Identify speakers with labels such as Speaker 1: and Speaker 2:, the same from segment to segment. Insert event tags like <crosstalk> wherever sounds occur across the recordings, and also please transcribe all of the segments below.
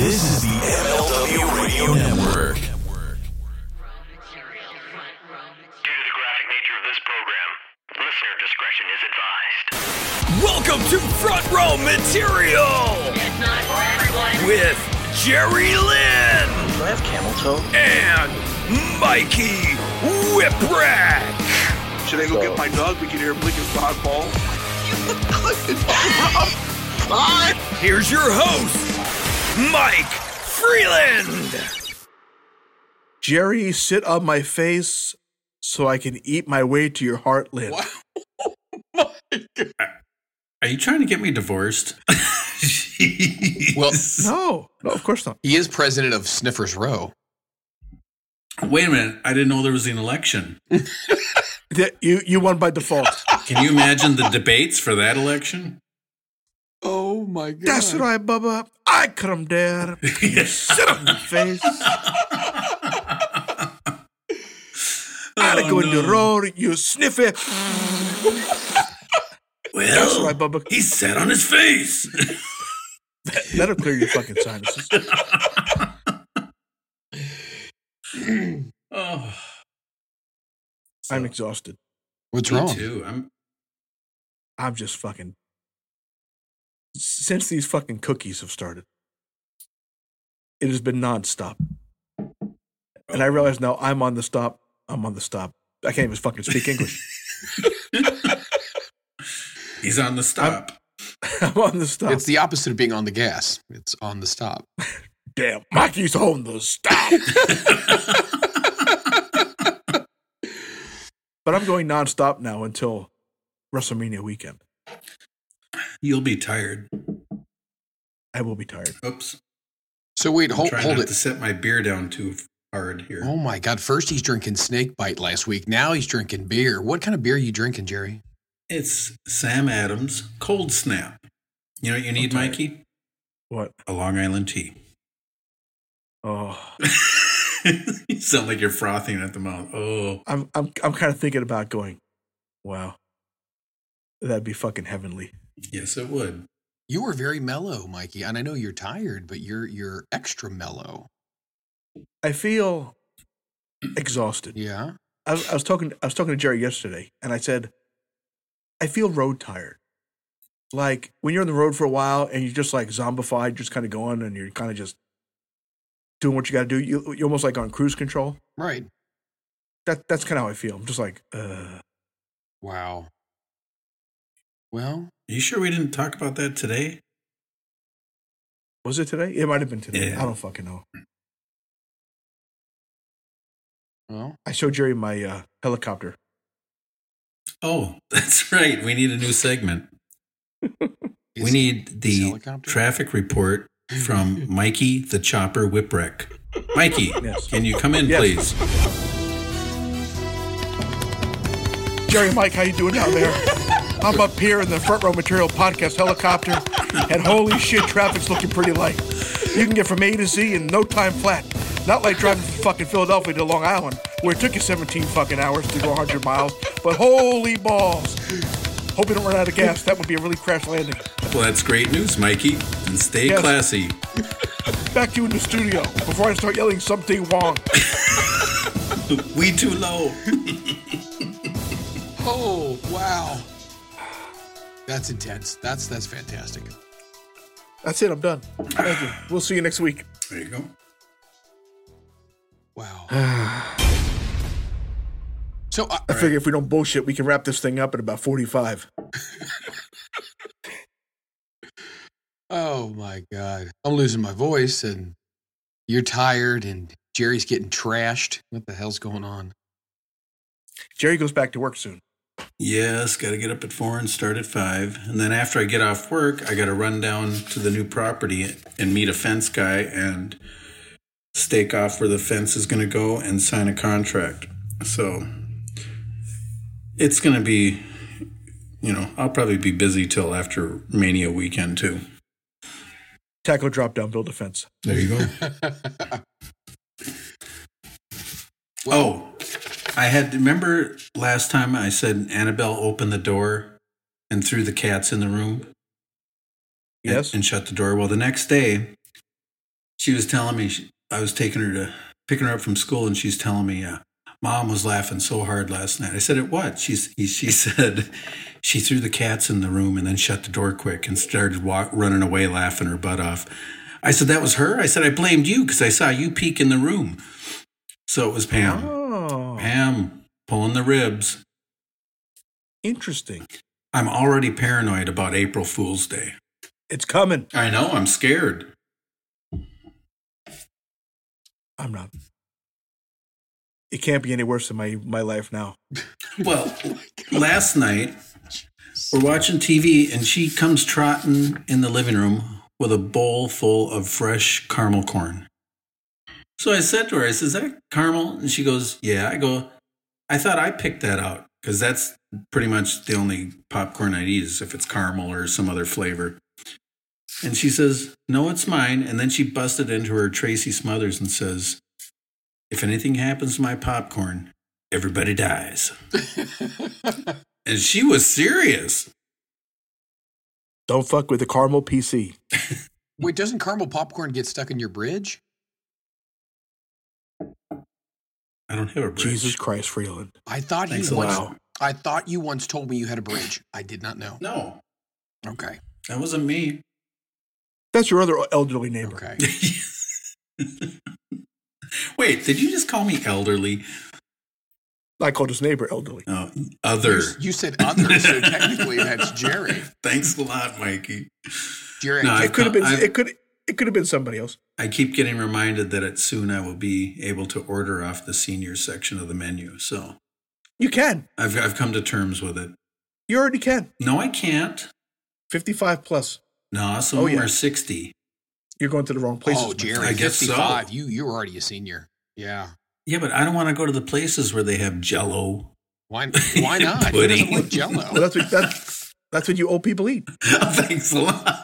Speaker 1: This is the MLW Radio Network.
Speaker 2: Due to the graphic nature of this program, listener discretion is advised.
Speaker 1: Welcome to Front Row Material
Speaker 3: It's not for everyone.
Speaker 1: with Jerry Lynn
Speaker 4: Do I have camel toe?
Speaker 1: and Mikey Whipwreck.
Speaker 5: Should I go get my dog? We can hear him lick his <laughs> dog <laughs> ball.
Speaker 1: Here's your host, Mike Freeland.
Speaker 5: Jerry, sit on my face so I can eat my way to your heartland. <laughs>
Speaker 6: Oh Are you trying to get me divorced? <laughs>
Speaker 7: Well,
Speaker 5: No, no, of course not.
Speaker 7: he is president of Sniffers Row.
Speaker 6: Wait a minute. I didn't know there was an election. <laughs>
Speaker 5: You you won by default.
Speaker 6: Can you imagine the debates for that election?
Speaker 7: Oh my god.
Speaker 5: That's right, Bubba. I come there. <laughs> You sit on my face. <laughs> I
Speaker 6: Oh,
Speaker 5: go in the
Speaker 6: oh,
Speaker 5: road. You sniff it.
Speaker 6: Well,
Speaker 5: That's right, Bubba.
Speaker 6: he sat on his face. <laughs>
Speaker 5: That'll clear your fucking sinuses.
Speaker 6: oh,
Speaker 5: I'm exhausted.
Speaker 7: What's
Speaker 6: me
Speaker 7: wrong?
Speaker 6: too. I'm.
Speaker 5: I'm just fucking. Since these fucking cookies have started, it has been nonstop. And I oh. realize now I'm on the stop. I'm on the stop. I can't even fucking speak English. <laughs>
Speaker 6: He's on the stop. <laughs>
Speaker 5: I'm on the stop.
Speaker 7: It's the opposite of being on the gas. It's on the stop. <laughs>
Speaker 5: Damn, Mikey's on the stop. but I'm going nonstop now until WrestleMania weekend.
Speaker 6: You'll be tired.
Speaker 5: I will be tired.
Speaker 6: Oops.
Speaker 7: So wait,
Speaker 6: I'm
Speaker 7: hold,
Speaker 6: trying
Speaker 7: hold
Speaker 6: not
Speaker 7: it.
Speaker 6: to set my beer down too hard here.
Speaker 7: Oh my god! First he's drinking snake bite last week. Now he's drinking beer. What kind of beer are you drinking, Jerry?
Speaker 6: It's Sam Adams Cold Snap. You know what you need. Mikey?
Speaker 5: What?
Speaker 6: A Long Island tea. <laughs>
Speaker 5: Oh,
Speaker 6: you sound like you're frothing at the mouth. Oh,
Speaker 5: I'm I'm I'm kind of thinking about going. Wow, that'd be fucking heavenly.
Speaker 6: Yes, it would.
Speaker 7: You were very mellow, Mikey, and I know you're tired, but you're you're extra mellow.
Speaker 5: I feel exhausted.
Speaker 7: Yeah.
Speaker 5: I, was- I was talking. I was talking to Jerry yesterday, and I said, I feel road tired. Like when you're on the road for a while and you're just like zombified, just kind of going, and you're kind of just doing what you got to do. You, you're almost like on cruise control.
Speaker 7: Right.
Speaker 5: That that's kind of how I feel. I'm just like, uh,
Speaker 7: Wow. Well,
Speaker 6: Are you sure we didn't talk about that today?
Speaker 5: was it today? It might have been today.
Speaker 6: Yeah.
Speaker 5: I don't fucking know.
Speaker 7: well,
Speaker 5: I showed Jerry my uh, helicopter.
Speaker 6: Oh, <laughs> that's right. We need a new segment. <laughs> we need the traffic report from <laughs> Mikey the Chopper Whipwreck. Mikey,
Speaker 5: Yes.
Speaker 6: can you come in,
Speaker 5: Yes.
Speaker 6: please?
Speaker 5: Jerry, Mike, how you doing down there? I'm up here in the front row material podcast helicopter, and holy shit, traffic's looking pretty light. You can get from A to Z in no time flat. Not like driving from fucking Philadelphia to Long Island, where it took you 17 fucking hours to go 100 miles. But holy balls! Hope you don't run out of gas. That would be a really crash landing.
Speaker 6: Well, that's great news, Mikey. And stay
Speaker 5: Yes.
Speaker 6: classy.
Speaker 5: Back to you in the studio before I start yelling something wrong. <laughs>
Speaker 6: We too low. <laughs>
Speaker 7: Oh, wow. That's intense. That's that's fantastic.
Speaker 5: That's it. I'm done. Thank you. We'll see you next week.
Speaker 6: There you go.
Speaker 7: Wow. <sighs> so uh,
Speaker 5: I figure if we don't bullshit, we can wrap this thing up at about 45. <laughs>
Speaker 7: Oh my god. I'm losing my voice and you're tired and Jerry's getting trashed. What the hell's going on?
Speaker 5: Jerry goes back to work soon.
Speaker 6: Yes, got to get up at four and start at five. And then after I get off work, I got to run down to the new property and meet a fence guy and stake off where the fence is going to go and sign a contract. So it's going to be, you know, I'll probably be busy till after Mania weekend too.
Speaker 5: Tackle, drop down, build a fence.
Speaker 6: There you go. <laughs> oh, I had remember last time I said Annabelle opened the door and threw the cats in the room. and-
Speaker 5: Yes.
Speaker 6: And, shut the door. Well, the next day, she was telling me she, I was taking her to picking her up from school, and she's telling me, uh, "Mom was laughing so hard last night." I said, "At what?" She's he, she <laughs> said she threw the cats in the room and then shut the door quick and started walk, running away, laughing her butt off. I said, "That was her." I said, "I blamed you because I saw you peek in the room." So it was Pam.
Speaker 5: Oh,
Speaker 6: Pam pulling the ribs.
Speaker 5: interesting.
Speaker 6: I'm already paranoid about April Fool's Day.
Speaker 5: It's coming.
Speaker 6: I know. I'm scared.
Speaker 5: I'm not. It can't be any worse than my my life now. <laughs>
Speaker 6: Well, last night we're watching TV and she comes trotting in the living room with a bowl full of fresh caramel corn. So I said to her, I said, Is that caramel? And she goes, Yeah. I go, I thought I picked that out because that's pretty much the only popcorn I'd eat is if it's caramel or some other flavor. And she says, No, it's mine. And then she busted into her Tracy Smothers and says, If anything happens to my popcorn, everybody dies. <laughs> and she was serious.
Speaker 5: Don't fuck with the caramel PC.
Speaker 7: Wait, doesn't caramel popcorn get stuck in your bridge?
Speaker 6: I don't have a bridge.
Speaker 5: Jesus Christ, Freeland.
Speaker 7: I thought
Speaker 6: Thanks
Speaker 7: you once.
Speaker 6: lot.
Speaker 7: I thought you once told me you had a bridge. I did not know.
Speaker 6: No,
Speaker 7: Okay.
Speaker 6: that wasn't me.
Speaker 5: That's your other elderly neighbor.
Speaker 7: Okay. <laughs>
Speaker 6: Wait, did you just call me elderly?
Speaker 5: I called his neighbor elderly.
Speaker 6: No, other.
Speaker 7: You, you said other, so technically that's Jerry. <laughs>
Speaker 6: Thanks a lot, Mikey.
Speaker 7: Jerry,
Speaker 6: No,
Speaker 7: I
Speaker 6: I-
Speaker 5: It could have been.
Speaker 6: I've-
Speaker 5: it could. It could have been somebody else.
Speaker 6: I keep getting reminded that it, soon I will be able to order off the senior section of the menu. So
Speaker 5: You can.
Speaker 6: I've, I've come to terms with it.
Speaker 5: You already can.
Speaker 6: No, I can't.
Speaker 5: Fifty-five plus.
Speaker 6: No, some
Speaker 5: Oh,
Speaker 6: of them
Speaker 5: yeah.
Speaker 6: are 60.
Speaker 5: You're going to the wrong oh, places.
Speaker 7: oh, Jerry.
Speaker 6: I guess so.
Speaker 7: 55. You, you're already a senior. Yeah.
Speaker 6: Yeah, but I don't want to go to the places where they have jello.
Speaker 7: Why, why <laughs> not? Who doesn't like jello?
Speaker 5: Well, that's what that's that's what you old people eat. <laughs>
Speaker 6: Thanks a lot.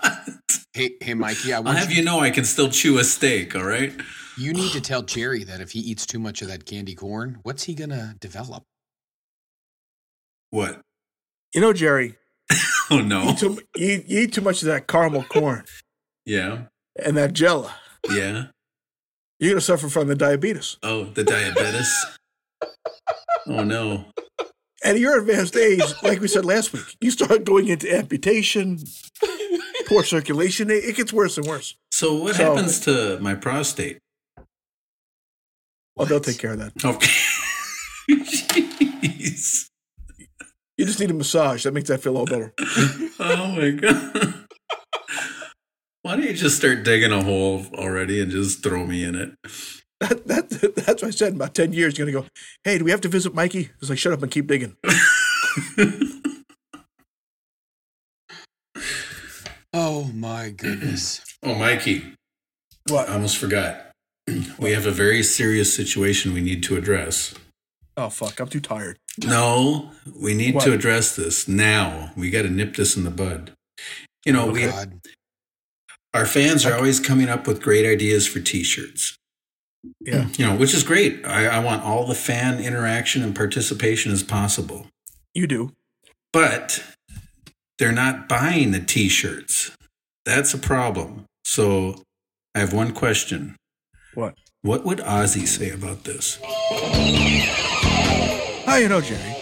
Speaker 7: Hey, hey, Mikey, I
Speaker 6: I'll have
Speaker 7: you,
Speaker 6: you know I can still chew a steak, all right?
Speaker 7: you need to <sighs> tell Jerry that if he eats too much of that candy corn, what's he going to develop?
Speaker 6: What?
Speaker 5: You know, Jerry, <laughs>
Speaker 6: Oh,
Speaker 5: you
Speaker 6: no.
Speaker 5: eat, too, you, eat, you eat too much of that caramel corn
Speaker 6: Yeah.
Speaker 5: and that Jell-O.
Speaker 6: Yeah.
Speaker 5: You're gonna suffer from the diabetes.
Speaker 6: Oh, the diabetes. <laughs> oh, no.
Speaker 5: At your advanced age, like we said last week, you start going into amputation, poor circulation. It, it gets worse and worse.
Speaker 6: So, what
Speaker 5: So-
Speaker 6: happens to my prostate?
Speaker 5: Oh, they'll take care of that.
Speaker 6: Okay. <laughs> Jeez.
Speaker 5: You just need a massage. That makes that feel a little better.
Speaker 6: Oh, my God. Why don't you just start digging a hole already and just throw me in it?
Speaker 5: That, that, that's what I said. In about 10 years, you're going to go, hey, do we have to visit Mikey? It's like, shut up and keep digging. <laughs>
Speaker 7: Oh, my goodness.
Speaker 6: Oh, Mikey,
Speaker 5: What?
Speaker 6: I almost forgot. We have a very serious situation we need to address.
Speaker 5: Oh, fuck. I'm too tired.
Speaker 6: No, we need
Speaker 5: What?
Speaker 6: to address this now. We got to nip this in the bud. You know, we
Speaker 7: God.
Speaker 6: our fans are always coming up with great ideas for T-shirts.
Speaker 5: Yeah.
Speaker 6: You know, which is great. I, I want all the fan interaction and participation as possible,
Speaker 5: You do.
Speaker 6: but they're not buying the T-shirts. That's a problem. So, I have one question.
Speaker 5: What?
Speaker 6: What would Ozzy say about this?
Speaker 5: How you know, Jerry?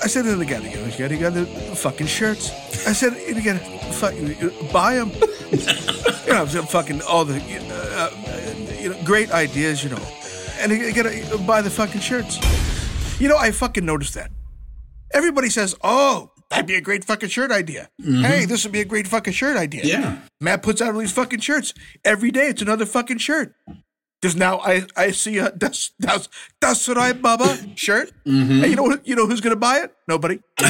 Speaker 5: I said to it again. Again, again, again. The fucking shirts. I said it again. Fucking buy them. <laughs> you know, fucking all the uh, uh, you know great ideas. You know, and you gotta buy the fucking shirts. You know, I fucking noticed that. Everybody says, "Oh, that'd be a great fucking shirt idea." Mm-hmm. Hey, this would be a great fucking shirt idea.
Speaker 6: Yeah.
Speaker 5: Matt puts out all these fucking shirts every day. It's another fucking shirt. Because now I, I see a that's that's that's right, Bubba shirt. Mm-hmm. And you know what- you know who's gonna buy it? Nobody. <laughs>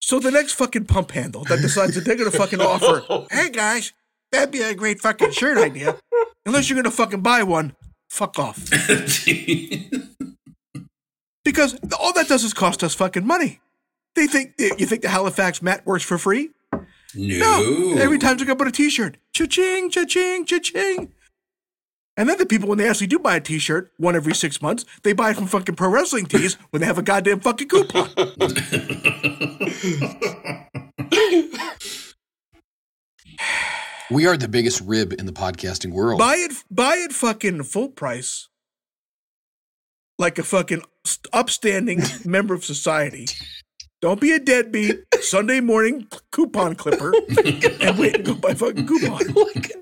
Speaker 5: so the next fucking pump handle that decides that they're gonna fucking offer, <laughs> hey guys, that'd be a great fucking shirt idea. Unless you're gonna fucking buy one, fuck off. <laughs> Because all that does is cost us fucking money. They think you think the Halifax Matt works for free?
Speaker 6: no.
Speaker 5: Every time gonna put a T-shirt, cha-ching, cha-ching, cha-ching. And then the people, when they actually do buy a T-shirt, one every six months, they buy it from fucking pro wrestling tees <laughs> when they have a goddamn fucking coupon.
Speaker 7: We are the biggest rib in the podcasting world.
Speaker 5: Buy it, buy it fucking full price. Like a fucking upstanding <laughs> member of society. Don't be a deadbeat Sunday morning coupon clipper <laughs> and wait and go buy fucking coupon.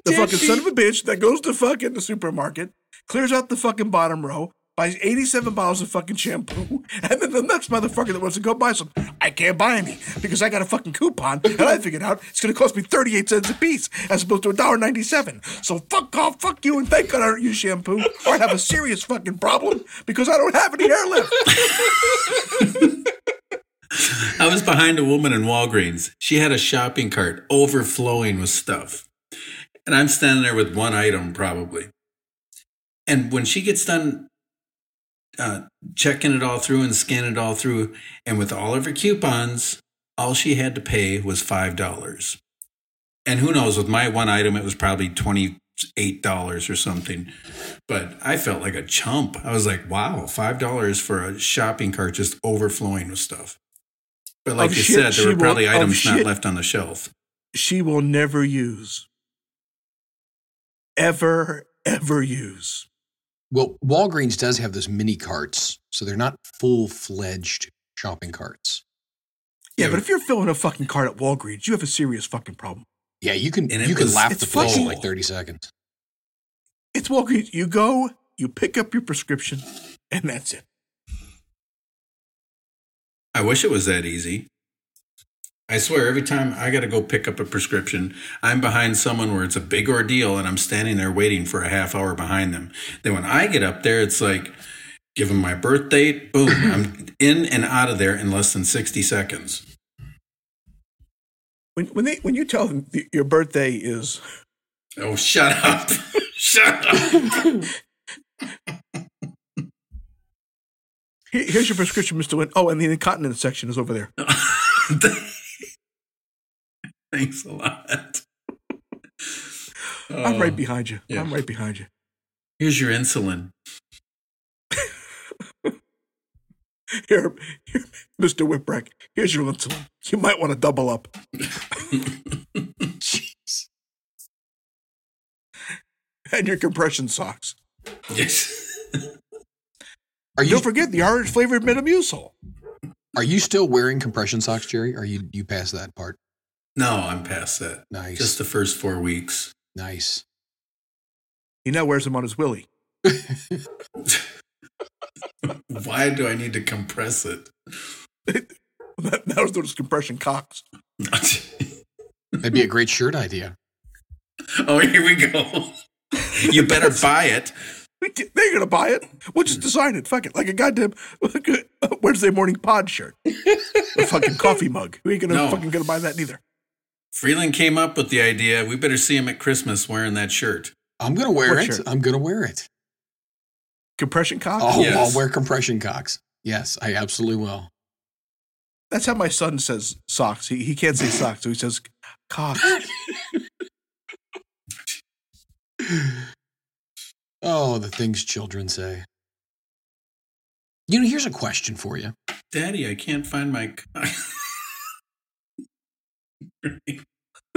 Speaker 5: the fucking son of a bitch that goes to fucking the supermarket, clears out the fucking bottom row, buys 87 bottles of fucking shampoo, <laughs> and then the next motherfucker that wants to go buy some, I can't buy any because I got a fucking coupon and I figured out it's going to cost me 38 cents a piece as opposed to $1.97. So fuck off, fuck you, and thank God I don't use shampoo or I have a serious fucking problem because I don't have any hair left. <laughs>
Speaker 6: I was behind a woman in Walgreens. She had a shopping cart overflowing with stuff. And I'm standing there with one item probably. And when she gets done uh, checking it all through and scanning it all through, and with all of her coupons, all she had to pay was $5. And who knows, with my one item, it was probably $28 or something. But I felt like a chump. I was like, wow, $5 for a shopping cart just overflowing with stuff. But like
Speaker 5: Of
Speaker 6: you
Speaker 5: shit
Speaker 6: said, there were probably items not
Speaker 5: shit.
Speaker 6: left on the shelf.
Speaker 5: She will never use. Ever, ever use.
Speaker 7: Well, Walgreens does have those mini carts, so they're not full fledged shopping carts.
Speaker 5: Yeah,
Speaker 6: Yeah,
Speaker 5: but if you're filling a fucking cart at Walgreens, you have a serious fucking problem.
Speaker 7: Yeah, you can
Speaker 6: And it
Speaker 7: you can laugh the flow in like thirty seconds.
Speaker 5: It's Walgreens. You go, you pick up your prescription, and that's it.
Speaker 6: I wish it was that easy. I swear, every time I got to go pick up a prescription, I'm behind someone where it's a big ordeal and I'm standing there waiting for a half hour behind them. Then when I get up there, it's like, give them my birth date, boom, <laughs> I'm in and out of there in less than 60 seconds.
Speaker 5: When when they when you tell them th- your birthday is
Speaker 6: Oh, shut up. <laughs> shut up. <laughs>
Speaker 5: here's your prescription, Mister Lynn. Oh, and the incontinence section is over there. <laughs>
Speaker 6: Thanks a lot.
Speaker 5: I'm
Speaker 6: Oh,
Speaker 5: right uh, behind you.
Speaker 6: yeah.
Speaker 5: I'm right behind you.
Speaker 6: Here's your insulin. <laughs>
Speaker 5: Here, here Mister Whipwreck. Here's your insulin. You might want to double up. <laughs>
Speaker 7: Jeez.
Speaker 5: And your compression socks.
Speaker 6: Yes.
Speaker 7: Are you
Speaker 5: Don't forget the orange flavored Metamucil.
Speaker 7: are you still wearing compression socks, Jerry? Are you you past that part?
Speaker 6: No, I'm past that.
Speaker 7: Nice.
Speaker 6: Just the first four weeks.
Speaker 7: nice.
Speaker 5: He now wears them on his willy. <laughs>
Speaker 6: Why do I need to compress it? <laughs>
Speaker 5: That, that was those compression cocks. <laughs>
Speaker 7: That'd be a great shirt idea.
Speaker 6: oh, here we go. You better buy it.
Speaker 5: They're gonna buy it. We'll just hmm. design it. Fuck it, like a goddamn Wednesday morning pod shirt, a fucking coffee mug. We ain't gonna
Speaker 6: No.
Speaker 5: fucking gonna buy that neither.
Speaker 6: Freeland came up with the idea. We better see him at Christmas wearing that shirt.
Speaker 7: I'm gonna wear
Speaker 5: What
Speaker 7: it.
Speaker 5: shirt?
Speaker 7: I'm gonna wear it.
Speaker 5: Compression cock.
Speaker 7: Oh,
Speaker 6: Yes.
Speaker 7: I'll wear compression cocks. Yes, I absolutely will.
Speaker 5: That's how my son says socks. He he can't say socks, so he says cock. <laughs>
Speaker 7: Oh, the things children say. You know, here's a question for you.
Speaker 6: Daddy, I can't find my. <laughs> <laughs>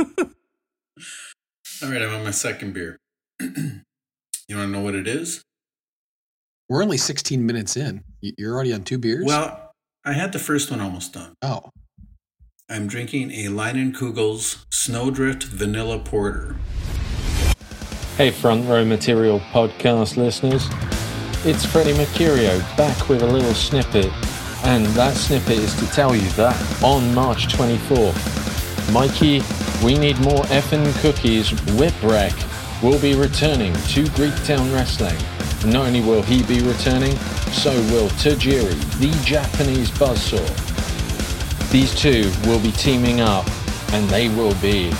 Speaker 6: All right, I'm on my second beer. <clears throat> you want to know what it is?
Speaker 7: We're only 16 minutes in. You- You're already on two beers?
Speaker 6: Well, I had the first one almost done.
Speaker 7: oh,
Speaker 6: I'm drinking a Leinenkugel's Snowdrift Vanilla Porter.
Speaker 4: Hey, Front Row Material podcast listeners. It's Freddie Mercurio back with a little snippet, and that snippet is to tell you that on March 24th, Mikey, we need more effing cookies. Whipwreck will be returning to Greektown Wrestling. Not only will he be returning, so will Tajiri, the Japanese buzzsaw. These two will be teaming up, and they will be,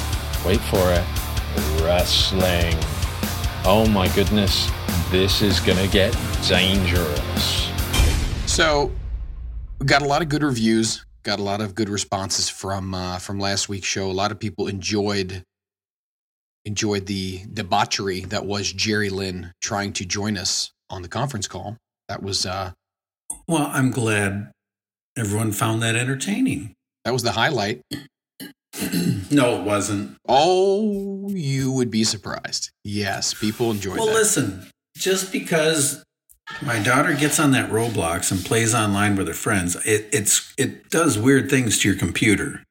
Speaker 4: wait for it, wrestling. Oh my goodness, this is gonna get dangerous.
Speaker 7: so got a lot of good reviews. Got a lot of good responses from uh, from last week's show. A lot of people enjoyed enjoyed the debauchery that was Jerry Lynn trying to join us on the conference call. That was uh,
Speaker 6: Well, I'm glad everyone found that entertaining.
Speaker 7: that was the highlight. <clears throat>
Speaker 6: No, it wasn't.
Speaker 7: Oh, you would be surprised. Yes, people enjoy
Speaker 6: Well,
Speaker 7: that.
Speaker 6: listen, just because my daughter gets on that Roblox and plays online with her friends, it, it's it does weird things to your computer.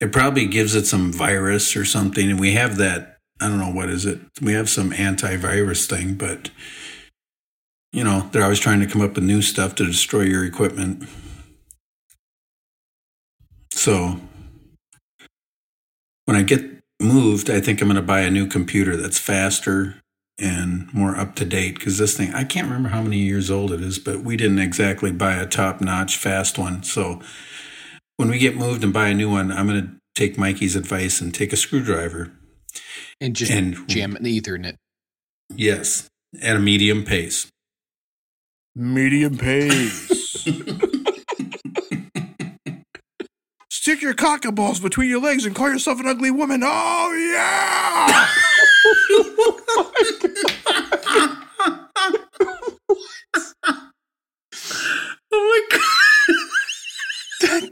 Speaker 6: It probably gives it some virus or something, and we have that. I don't know what is it. We have some antivirus thing, but you know they're always trying to come up with new stuff to destroy your equipment. So when I get moved, I think I'm going to buy a new computer that's faster and more up to date because this thing, I can't remember how many years old it is, but we didn't exactly buy a top notch fast one. So when we get moved and buy a new one, I'm going to take Mikey's advice and take a screwdriver.
Speaker 7: and just
Speaker 6: and-
Speaker 7: jam it in the Ethernet.
Speaker 6: Yes, at a medium pace.
Speaker 5: Medium pace. <laughs> Stick your cock and balls between your legs and call yourself an ugly woman. Oh, yeah! <laughs>
Speaker 6: Oh my God.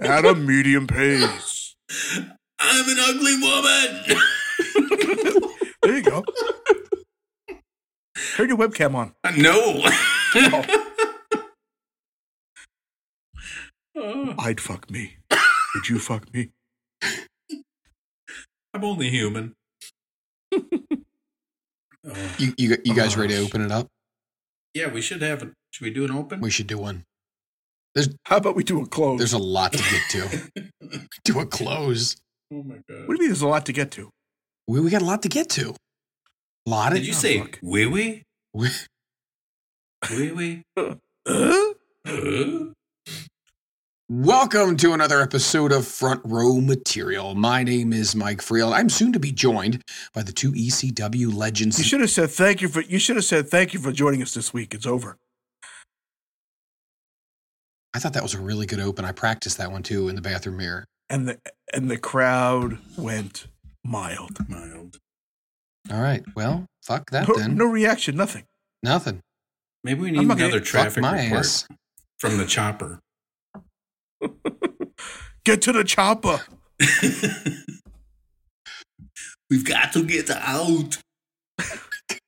Speaker 5: At a medium pace.
Speaker 6: I'm an ugly woman.
Speaker 5: There you go. Turn your webcam on.
Speaker 6: no.
Speaker 5: I'd fuck me. <coughs> Would you fuck me?
Speaker 6: I'm only human. Oh. <laughs>
Speaker 7: You, you, you guys
Speaker 5: Oh,
Speaker 7: ready to open it up?
Speaker 6: Yeah, we should have it. Should we do an open?
Speaker 7: We should do one.
Speaker 5: How about we do a close?
Speaker 7: There's a lot to get to. <laughs> do a close.
Speaker 6: oh my god!
Speaker 5: what do you mean there's a lot to get to?
Speaker 7: We, we got a lot to get to. A lot of
Speaker 6: Did you
Speaker 5: Oh,
Speaker 6: say
Speaker 5: fuck.
Speaker 6: wee wee?
Speaker 7: we-
Speaker 6: Wee wee? <laughs>
Speaker 5: Huh?
Speaker 6: Uh?
Speaker 7: Welcome to another episode of Front Row Material. My name is Mike Friel. I'm soon to be joined by the two ECW legends.
Speaker 5: You should have said thank you for you should have said thank you for joining us this week. It's over.
Speaker 7: I thought that was a really good open. I practiced that one too in the bathroom mirror.
Speaker 5: And the and the crowd went mild.
Speaker 6: Mild.
Speaker 7: All right. Well, fuck that
Speaker 5: No,
Speaker 7: then.
Speaker 5: no reaction, nothing.
Speaker 7: Nothing.
Speaker 6: Maybe we need
Speaker 5: not gonna-
Speaker 6: another
Speaker 7: Fuck
Speaker 6: traffic
Speaker 7: my
Speaker 6: report
Speaker 7: ass.
Speaker 6: from the chopper.
Speaker 5: Get to the chopper. <laughs>
Speaker 6: We've got to get out.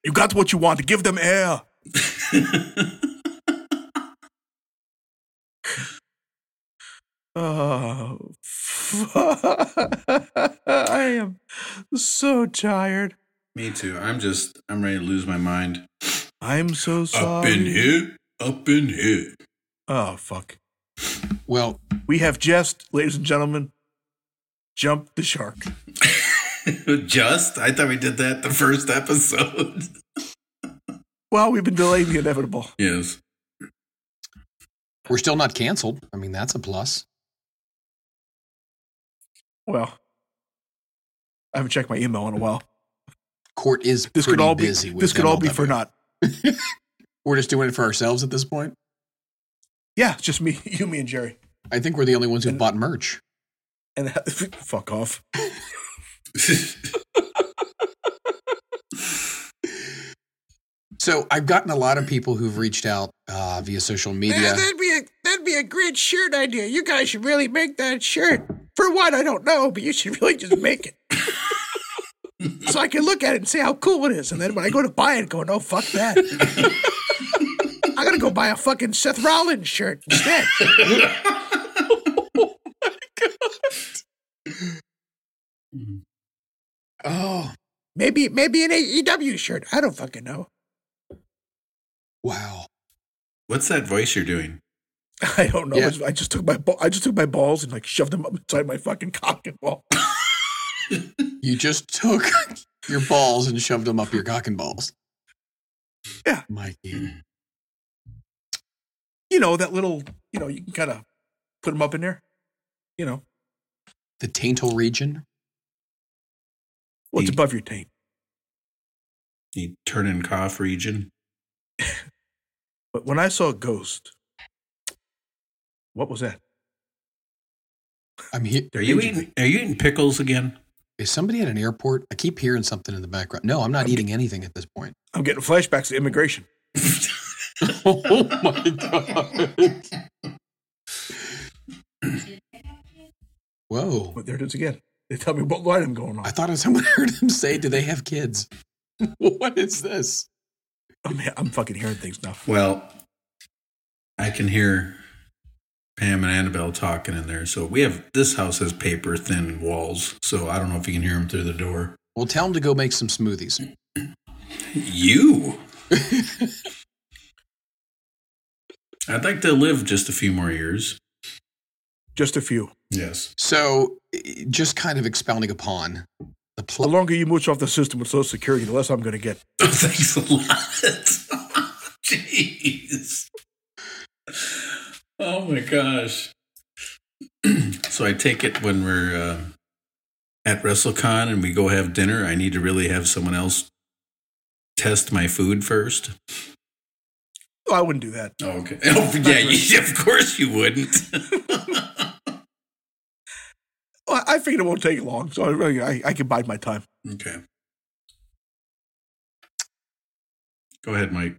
Speaker 5: You got what you want. Give them air. <laughs> Oh, <laughs> I am so tired.
Speaker 6: Me too. I'm just, I'm ready to lose my mind.
Speaker 5: I'm so sorry.
Speaker 6: Up in here, up in here.
Speaker 5: Oh fuck.
Speaker 7: Well,
Speaker 5: We have just, ladies and gentlemen, jumped the shark. <laughs>
Speaker 6: just? I thought we did that the first episode. <laughs>
Speaker 5: Well, we've been delaying the inevitable.
Speaker 6: yes.
Speaker 7: we're still not canceled. I mean, that's a plus.
Speaker 5: Well, I haven't checked my email in a while.
Speaker 7: Court is
Speaker 5: This
Speaker 7: pretty
Speaker 5: could all be
Speaker 7: with
Speaker 5: this could all be for naught. <laughs>
Speaker 7: We're just doing it for ourselves at this point.
Speaker 5: Yeah, it's just me, <laughs> you, me, and Jerry.
Speaker 7: I think we're the only ones who
Speaker 5: And-
Speaker 7: bought merch.
Speaker 5: And <laughs> fuck off. <laughs>
Speaker 7: So I've gotten a lot of people who've reached out uh, via social media.
Speaker 5: that'd be a that'd be a great shirt idea. You guys should really make that shirt. For what I don't know, but you should really just make it. so I can look at it and see how cool it is, and then when I go to buy it, go, no, fuck that. I gotta go buy a fucking Seth Rollins shirt instead. <laughs>
Speaker 7: Oh,
Speaker 5: Maybe maybe an AEW shirt. I don't fucking know.
Speaker 7: wow.
Speaker 6: What's that voice you're doing?
Speaker 5: I don't know.
Speaker 7: Yeah.
Speaker 5: I just took my I just took my balls and like shoved them up inside my fucking cock and ball. <laughs>
Speaker 7: You just took your balls and shoved them up your cock and balls.
Speaker 5: Yeah.
Speaker 7: Mikey.
Speaker 5: You know that little. You know you can kind of put them up in there. You know
Speaker 7: The taintal region.
Speaker 5: what's
Speaker 6: The-
Speaker 5: above your taint.
Speaker 6: The turn and cough region. <laughs>
Speaker 5: But when I saw a Ghost, what was that?
Speaker 7: I'm here.
Speaker 6: Are you eating? Are you eating pickles again?
Speaker 7: Is somebody at an airport? I keep hearing something in the background. No, I'm not
Speaker 5: I'm
Speaker 7: eating anything at this point.
Speaker 5: I'm getting flashbacks to immigration. <laughs>
Speaker 7: oh my god. Whoa.
Speaker 5: But there it is again. They tell me what line I'm going on.
Speaker 7: I thought someone <laughs> heard him say, Do they have kids? <laughs> what is this?
Speaker 5: I'm, I'm fucking hearing things now.
Speaker 6: Well, I can hear Pam and Annabelle talking in there. So we have this house has paper thin walls. So I don't know if you can hear them through the door.
Speaker 7: Well, tell them to go make some smoothies.
Speaker 6: You. <laughs> I'd like to live just a few more years.
Speaker 5: Just a few.
Speaker 6: Yes.
Speaker 7: So, just kind of expounding upon the
Speaker 5: The longer you mooch off the system with Social Security, the less I'm going to get. <laughs>
Speaker 6: Thanks a lot. <laughs> Jeez. Oh my gosh. <clears throat> so I take it when we're uh, at WrestleCon and we go have dinner, I need to really have someone else test my food first.
Speaker 5: Oh, I wouldn't do that.
Speaker 6: Oh, okay. <laughs> Oh, yeah, you, of course you wouldn't. <laughs>
Speaker 5: Well, I figured it won't take long, so I, really- I, I can bide my time.
Speaker 6: okay. Go ahead, Mike.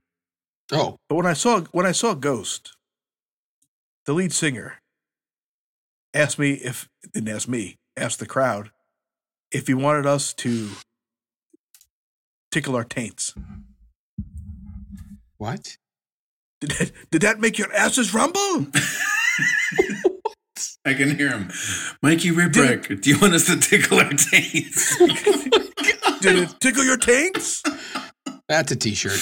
Speaker 7: Oh,
Speaker 5: But when I saw when I saw Ghost, the lead singer asked me if didn't ask me, asked the crowd if he wanted us to tickle our taints.
Speaker 7: what?
Speaker 5: Did that, did that make your asses rumble? <laughs>
Speaker 6: I can hear him. Mikey Ripwreck, do you want us to tickle our taints? <laughs>
Speaker 5: Did it tickle your taints?
Speaker 7: That's a t shirt.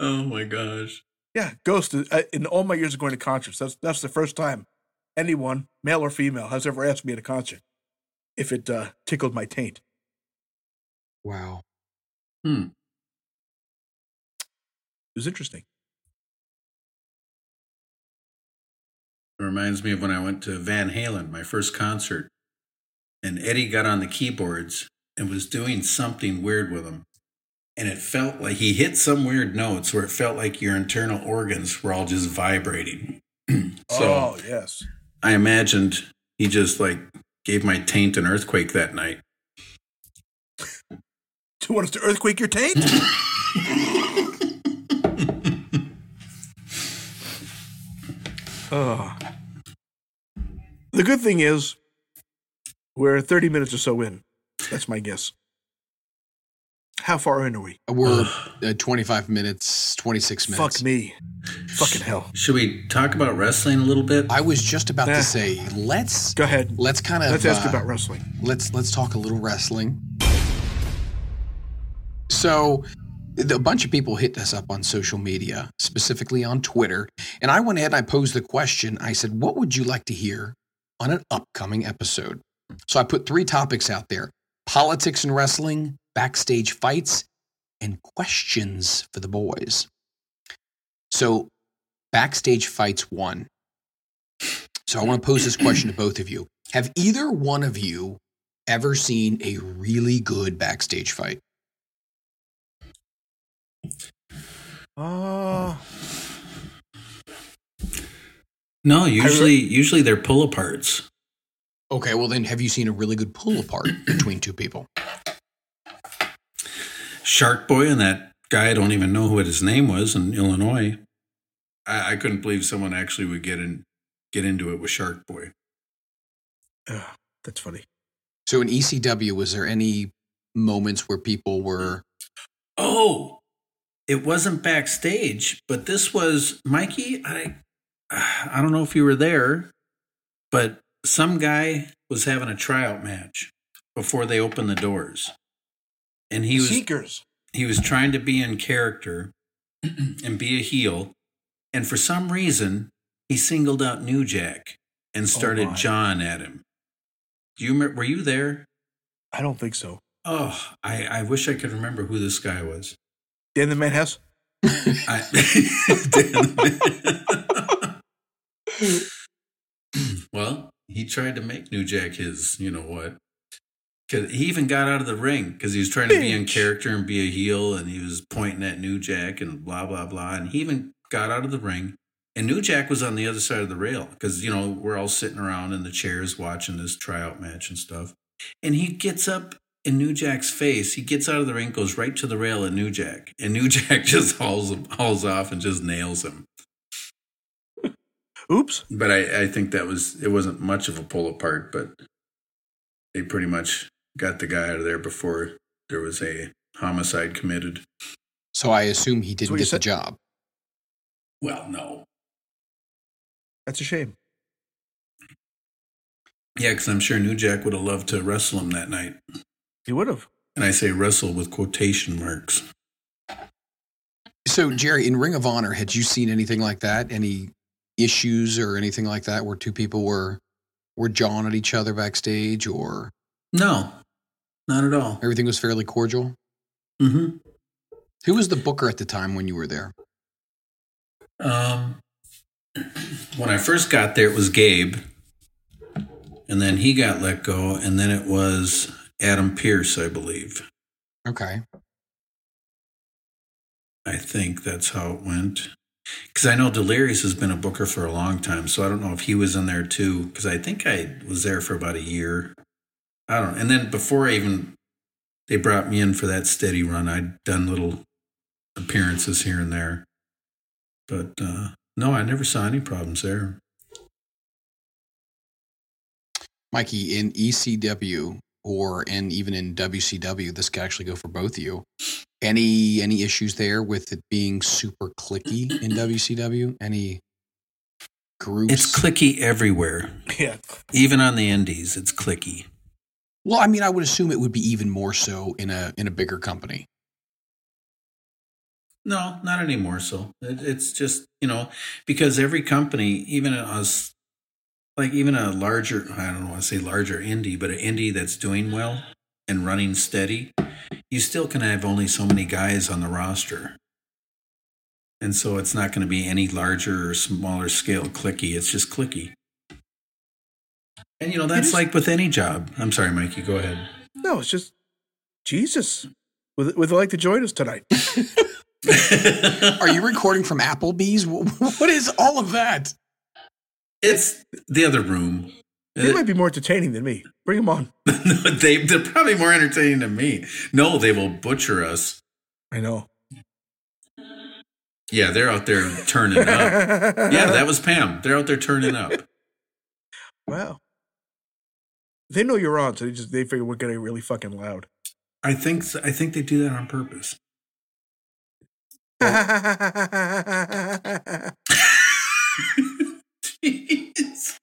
Speaker 6: oh my gosh.
Speaker 5: Yeah, Ghost. uh, In all my years of going to concerts, that's that's the first time anyone, male or female, has ever asked me at a concert if it uh, tickled my taint.
Speaker 7: Wow.
Speaker 6: Hmm.
Speaker 5: It was interesting.
Speaker 6: It reminds me of when I went to Van Halen, my first concert, and Eddie got on the keyboards and was doing something weird with them. And it felt like he hit some weird notes where it felt like your internal organs were all just vibrating. <clears throat> so
Speaker 5: oh yes.
Speaker 6: I imagined he just like gave my taint an earthquake that night. <laughs>
Speaker 5: Do you want us to earthquake your taint? <laughs> Oh. The good thing is, we're 30 minutes or so in. That's my guess. How far in are we?
Speaker 7: We're uh, 25 minutes, 26 minutes.
Speaker 5: Fuck me. Fucking hell.
Speaker 6: Should we talk about wrestling a little bit?
Speaker 7: I was just about
Speaker 5: Nah.
Speaker 7: to say, let's
Speaker 5: Go ahead.
Speaker 7: let's kind of
Speaker 5: Let's ask you
Speaker 7: uh,
Speaker 5: about wrestling.
Speaker 7: let's let's talk a little wrestling. So, the- a bunch of people hit us up on social media, specifically on Twitter, and I went ahead and I posed the question. I said, "What would you like to hear on an upcoming episode?" So I put three topics out there: politics and wrestling, backstage fights, and questions for the boys. So, backstage fights one. So I want to pose this question to <clears throat> both of you. Have either one of you ever seen a really good backstage fight?
Speaker 5: Uh,
Speaker 6: no, usually usually they're pull aparts.
Speaker 7: Okay, well then have you seen a really good pull apart <clears throat> between two people?
Speaker 6: Shark Boy and that guy, I don't even know what his name was in Illinois. I, I couldn't believe someone actually would get in get into it with Shark Boy.
Speaker 5: ugh, that's funny.
Speaker 7: So in ECW, was there any moments where people were
Speaker 6: Oh, it wasn't backstage, but this was Mikey. I <sighs> I don't know if you were there, but some guy was having a tryout match before they opened the doors, and he was
Speaker 5: Seekers.
Speaker 6: he was trying to be in character <clears throat> and be a heel, and for some reason he singled out New Jack and oh, started
Speaker 5: my.
Speaker 6: John at him. Do you remember? Were you there?
Speaker 5: I don't think so.
Speaker 6: Oh, I, I wish I could remember who this guy was.
Speaker 5: Dan the Man House?
Speaker 6: I, <laughs> <clears throat> well, he tried to make New Jack his, you know what? Cause he even got out of the ring because he was trying to be in character and be a heel, and he was pointing at New Jack and blah blah blah. And he even got out of the ring, and New Jack was on the other side of the rail because you know we're all sitting around in the chairs watching this tryout match and stuff. And he gets up in New Jack's face. He gets out of the ring, goes right to the rail at New Jack, and New <laughs> Jack just hauls him, hauls off and just nails him.
Speaker 5: Oops.
Speaker 6: But I, I think that was it wasn't much of a pull apart, but they pretty much got the guy out of there before there was a homicide committed.
Speaker 7: So I assume he didn't
Speaker 5: what you
Speaker 7: get the job.
Speaker 6: Well, no.
Speaker 5: That's a shame.
Speaker 6: Yeah, because I'm sure New Jack would have loved to wrestle him that night.
Speaker 5: He would have.
Speaker 6: And I say wrestle with quotation marks.
Speaker 7: So Jerry, in Ring of Honor, had you seen anything like that? Any issues or anything like that where two people were were jawing at each other backstage, or
Speaker 6: No, not at all.
Speaker 7: everything was fairly cordial?
Speaker 6: Mm-hmm.
Speaker 7: Who was the booker at the time when you were there?
Speaker 6: Um, <clears throat> when I first got there, it was Gabe, and then he got let go, and then it was Adam Pearce, I believe.
Speaker 7: Okay.
Speaker 6: I think that's how it went. Because I know Delirious has been a booker for a long time, so I don't know if he was in there too. Because I think I was there for about a year. I don't. know. And then before I even they brought me in for that steady run, I'd done little appearances here and there. But uh, no, I never saw any problems there.
Speaker 7: Mikey, in ECW or and even in WCW, this could actually go for both of you. Any any issues there with it being super clicky in WCW? Any groups?
Speaker 6: It's clicky everywhere,
Speaker 5: Yeah.
Speaker 6: even on the indies. It's clicky.
Speaker 7: well, I mean, I would assume it would be even more so in a in a bigger company.
Speaker 6: No, not anymore. So it, it's just you know because every company, even us, like even a larger, I don't want to say larger indie, but an indie that's doing well and running steady, you still can have only so many guys on the roster, and so it's not going to be any larger or smaller scale clicky. It's just clicky. And you know that's
Speaker 5: is-
Speaker 6: like with any job. I'm sorry, Mikey. Go ahead.
Speaker 5: No, it's just Jesus. Would, would they like to join us tonight? <laughs>
Speaker 7: Are you recording from Applebee's? <laughs> What is all of that?
Speaker 6: It's the other room.
Speaker 5: They uh, might be more entertaining than me. Bring them on. <laughs>
Speaker 6: They, they're probably more entertaining than me. No, they will butcher us.
Speaker 5: I know.
Speaker 6: Yeah, they're out there turning up. <laughs> Yeah, that was Pam. They're out there turning up.
Speaker 5: wow. They know you're on, so they just they figure we're getting really fucking loud.
Speaker 6: I think I think they do that on purpose. <laughs> Jeez.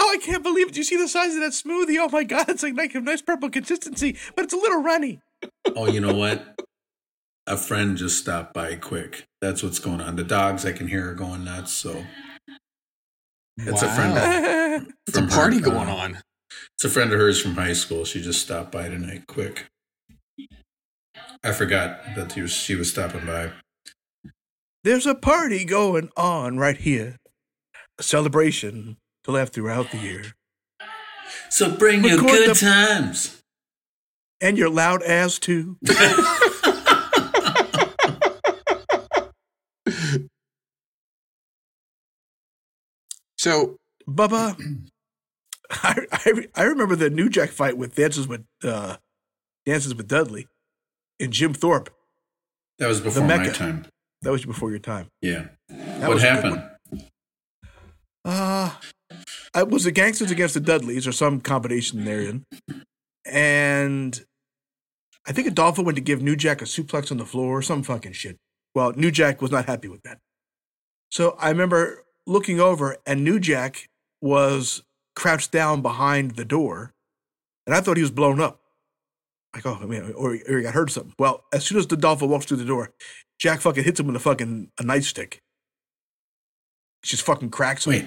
Speaker 5: Oh, I can't believe it. Do you see the size of that smoothie? Oh my god, it's like nice, nice purple consistency, but it's a little runny.
Speaker 6: Oh, you know what? A friend just stopped by quick. That's what's going on. The dogs, I can hear, are going nuts. So it's a friend. <laughs>
Speaker 7: It's a
Speaker 6: from her,
Speaker 7: party
Speaker 6: uh,
Speaker 7: going on.
Speaker 6: It's a friend of hers from high school. She just stopped by tonight, quick. I forgot that she was, she was stopping by.
Speaker 5: There's a party going on right here. A celebration to laugh throughout the year.
Speaker 6: So bring your good
Speaker 5: the-
Speaker 6: times.
Speaker 5: And your loud ass too. <laughs>
Speaker 7: So
Speaker 5: Bubba, I, I I remember the New Jack fight with Dances with uh, Dances with Dudley and Jim Thorpe.
Speaker 6: That was before my
Speaker 5: Mecca.
Speaker 6: time.
Speaker 5: That was before your time.
Speaker 6: Yeah.
Speaker 5: That
Speaker 6: what
Speaker 5: was a good
Speaker 6: happened?
Speaker 5: one. Uh, Uh, it was the Gangsters against the Dudleys or some combination therein. And I think Adolfo went to give New Jack a suplex on the floor or some fucking shit. Well, New Jack was not happy with that. So I remember looking over and New Jack was crouched down behind the door. And I thought he was blown up. Like, oh, I mean, or, or he got hurt or something. Well, as soon as Adolfo walks through the door, Jack fucking hits him with a fucking a nightstick. Just fucking cracks.
Speaker 6: Wait,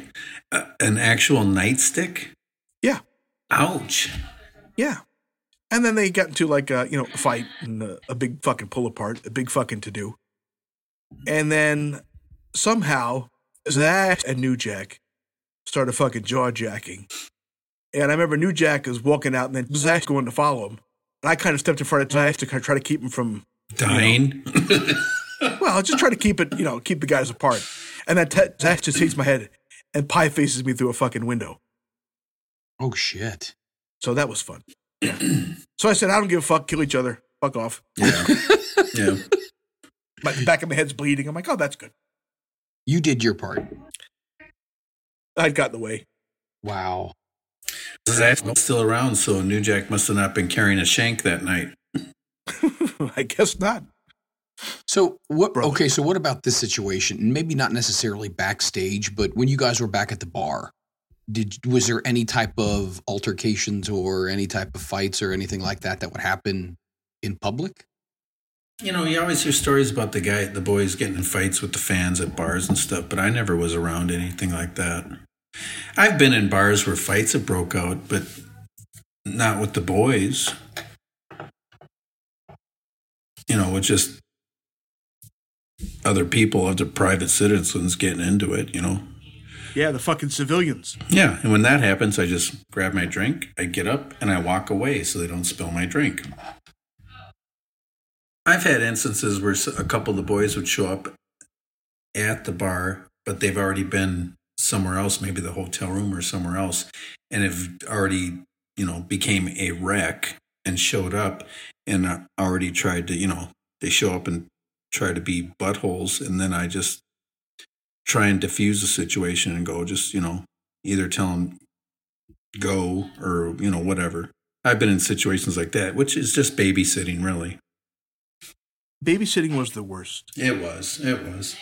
Speaker 6: uh, an actual nightstick?
Speaker 5: Yeah.
Speaker 6: Ouch.
Speaker 5: Yeah. And then they got into like a, you know, a fight and a, a big fucking pull apart, a big fucking to do. And then somehow Zach and New Jack started fucking jaw jacking. And I remember New Jack was walking out and then Zach's going to follow him. And I kind of stepped in front of Zach to kind of try to keep him from,
Speaker 6: Dying? <laughs>
Speaker 5: well, just try to keep it, you know, keep the guys apart. And then Te- Zach just hits my head and pie faces me through a fucking window.
Speaker 7: oh shit.
Speaker 5: So that was fun. Yeah. so I said, I don't give a fuck, kill each other, fuck off.
Speaker 6: yeah. <laughs> Yeah.
Speaker 5: My back of my head's bleeding. I'm like, oh, that's good.
Speaker 7: You did your part.
Speaker 5: I'd gotten away.
Speaker 7: Wow.
Speaker 6: That's still around, so New Jack must have not been carrying a shank that night. <laughs>
Speaker 5: I guess not.
Speaker 7: So what?
Speaker 5: Brother.
Speaker 7: Okay, so what about this situation? Maybe not necessarily backstage, but when you guys were back at the bar, did was there any type of altercations or any type of fights or anything like that that would happen in public?
Speaker 6: You know, you always hear stories about the guy, the boys getting in fights with the fans at bars and stuff, but I never was around anything like that. I've been in bars where fights have broke out, but not with the boys. You know, with just other people, other private citizens getting into it, you know.
Speaker 5: Yeah, the fucking civilians.
Speaker 6: Yeah, and when that happens, I just grab my drink, I get up, and I walk away so they don't spill my drink. I've had instances where a couple of the boys would show up at the bar, but they've already been somewhere else, maybe the hotel room or somewhere else, and have already, you know, became a wreck and showed up and uh, already tried to, you know, they show up and try to be buttholes, and then I just try and diffuse the situation and go, just, you know, either tell them go or, you know, whatever. I've been in situations like that, which is just babysitting, really.
Speaker 5: Babysitting was the worst.
Speaker 6: It was. It was.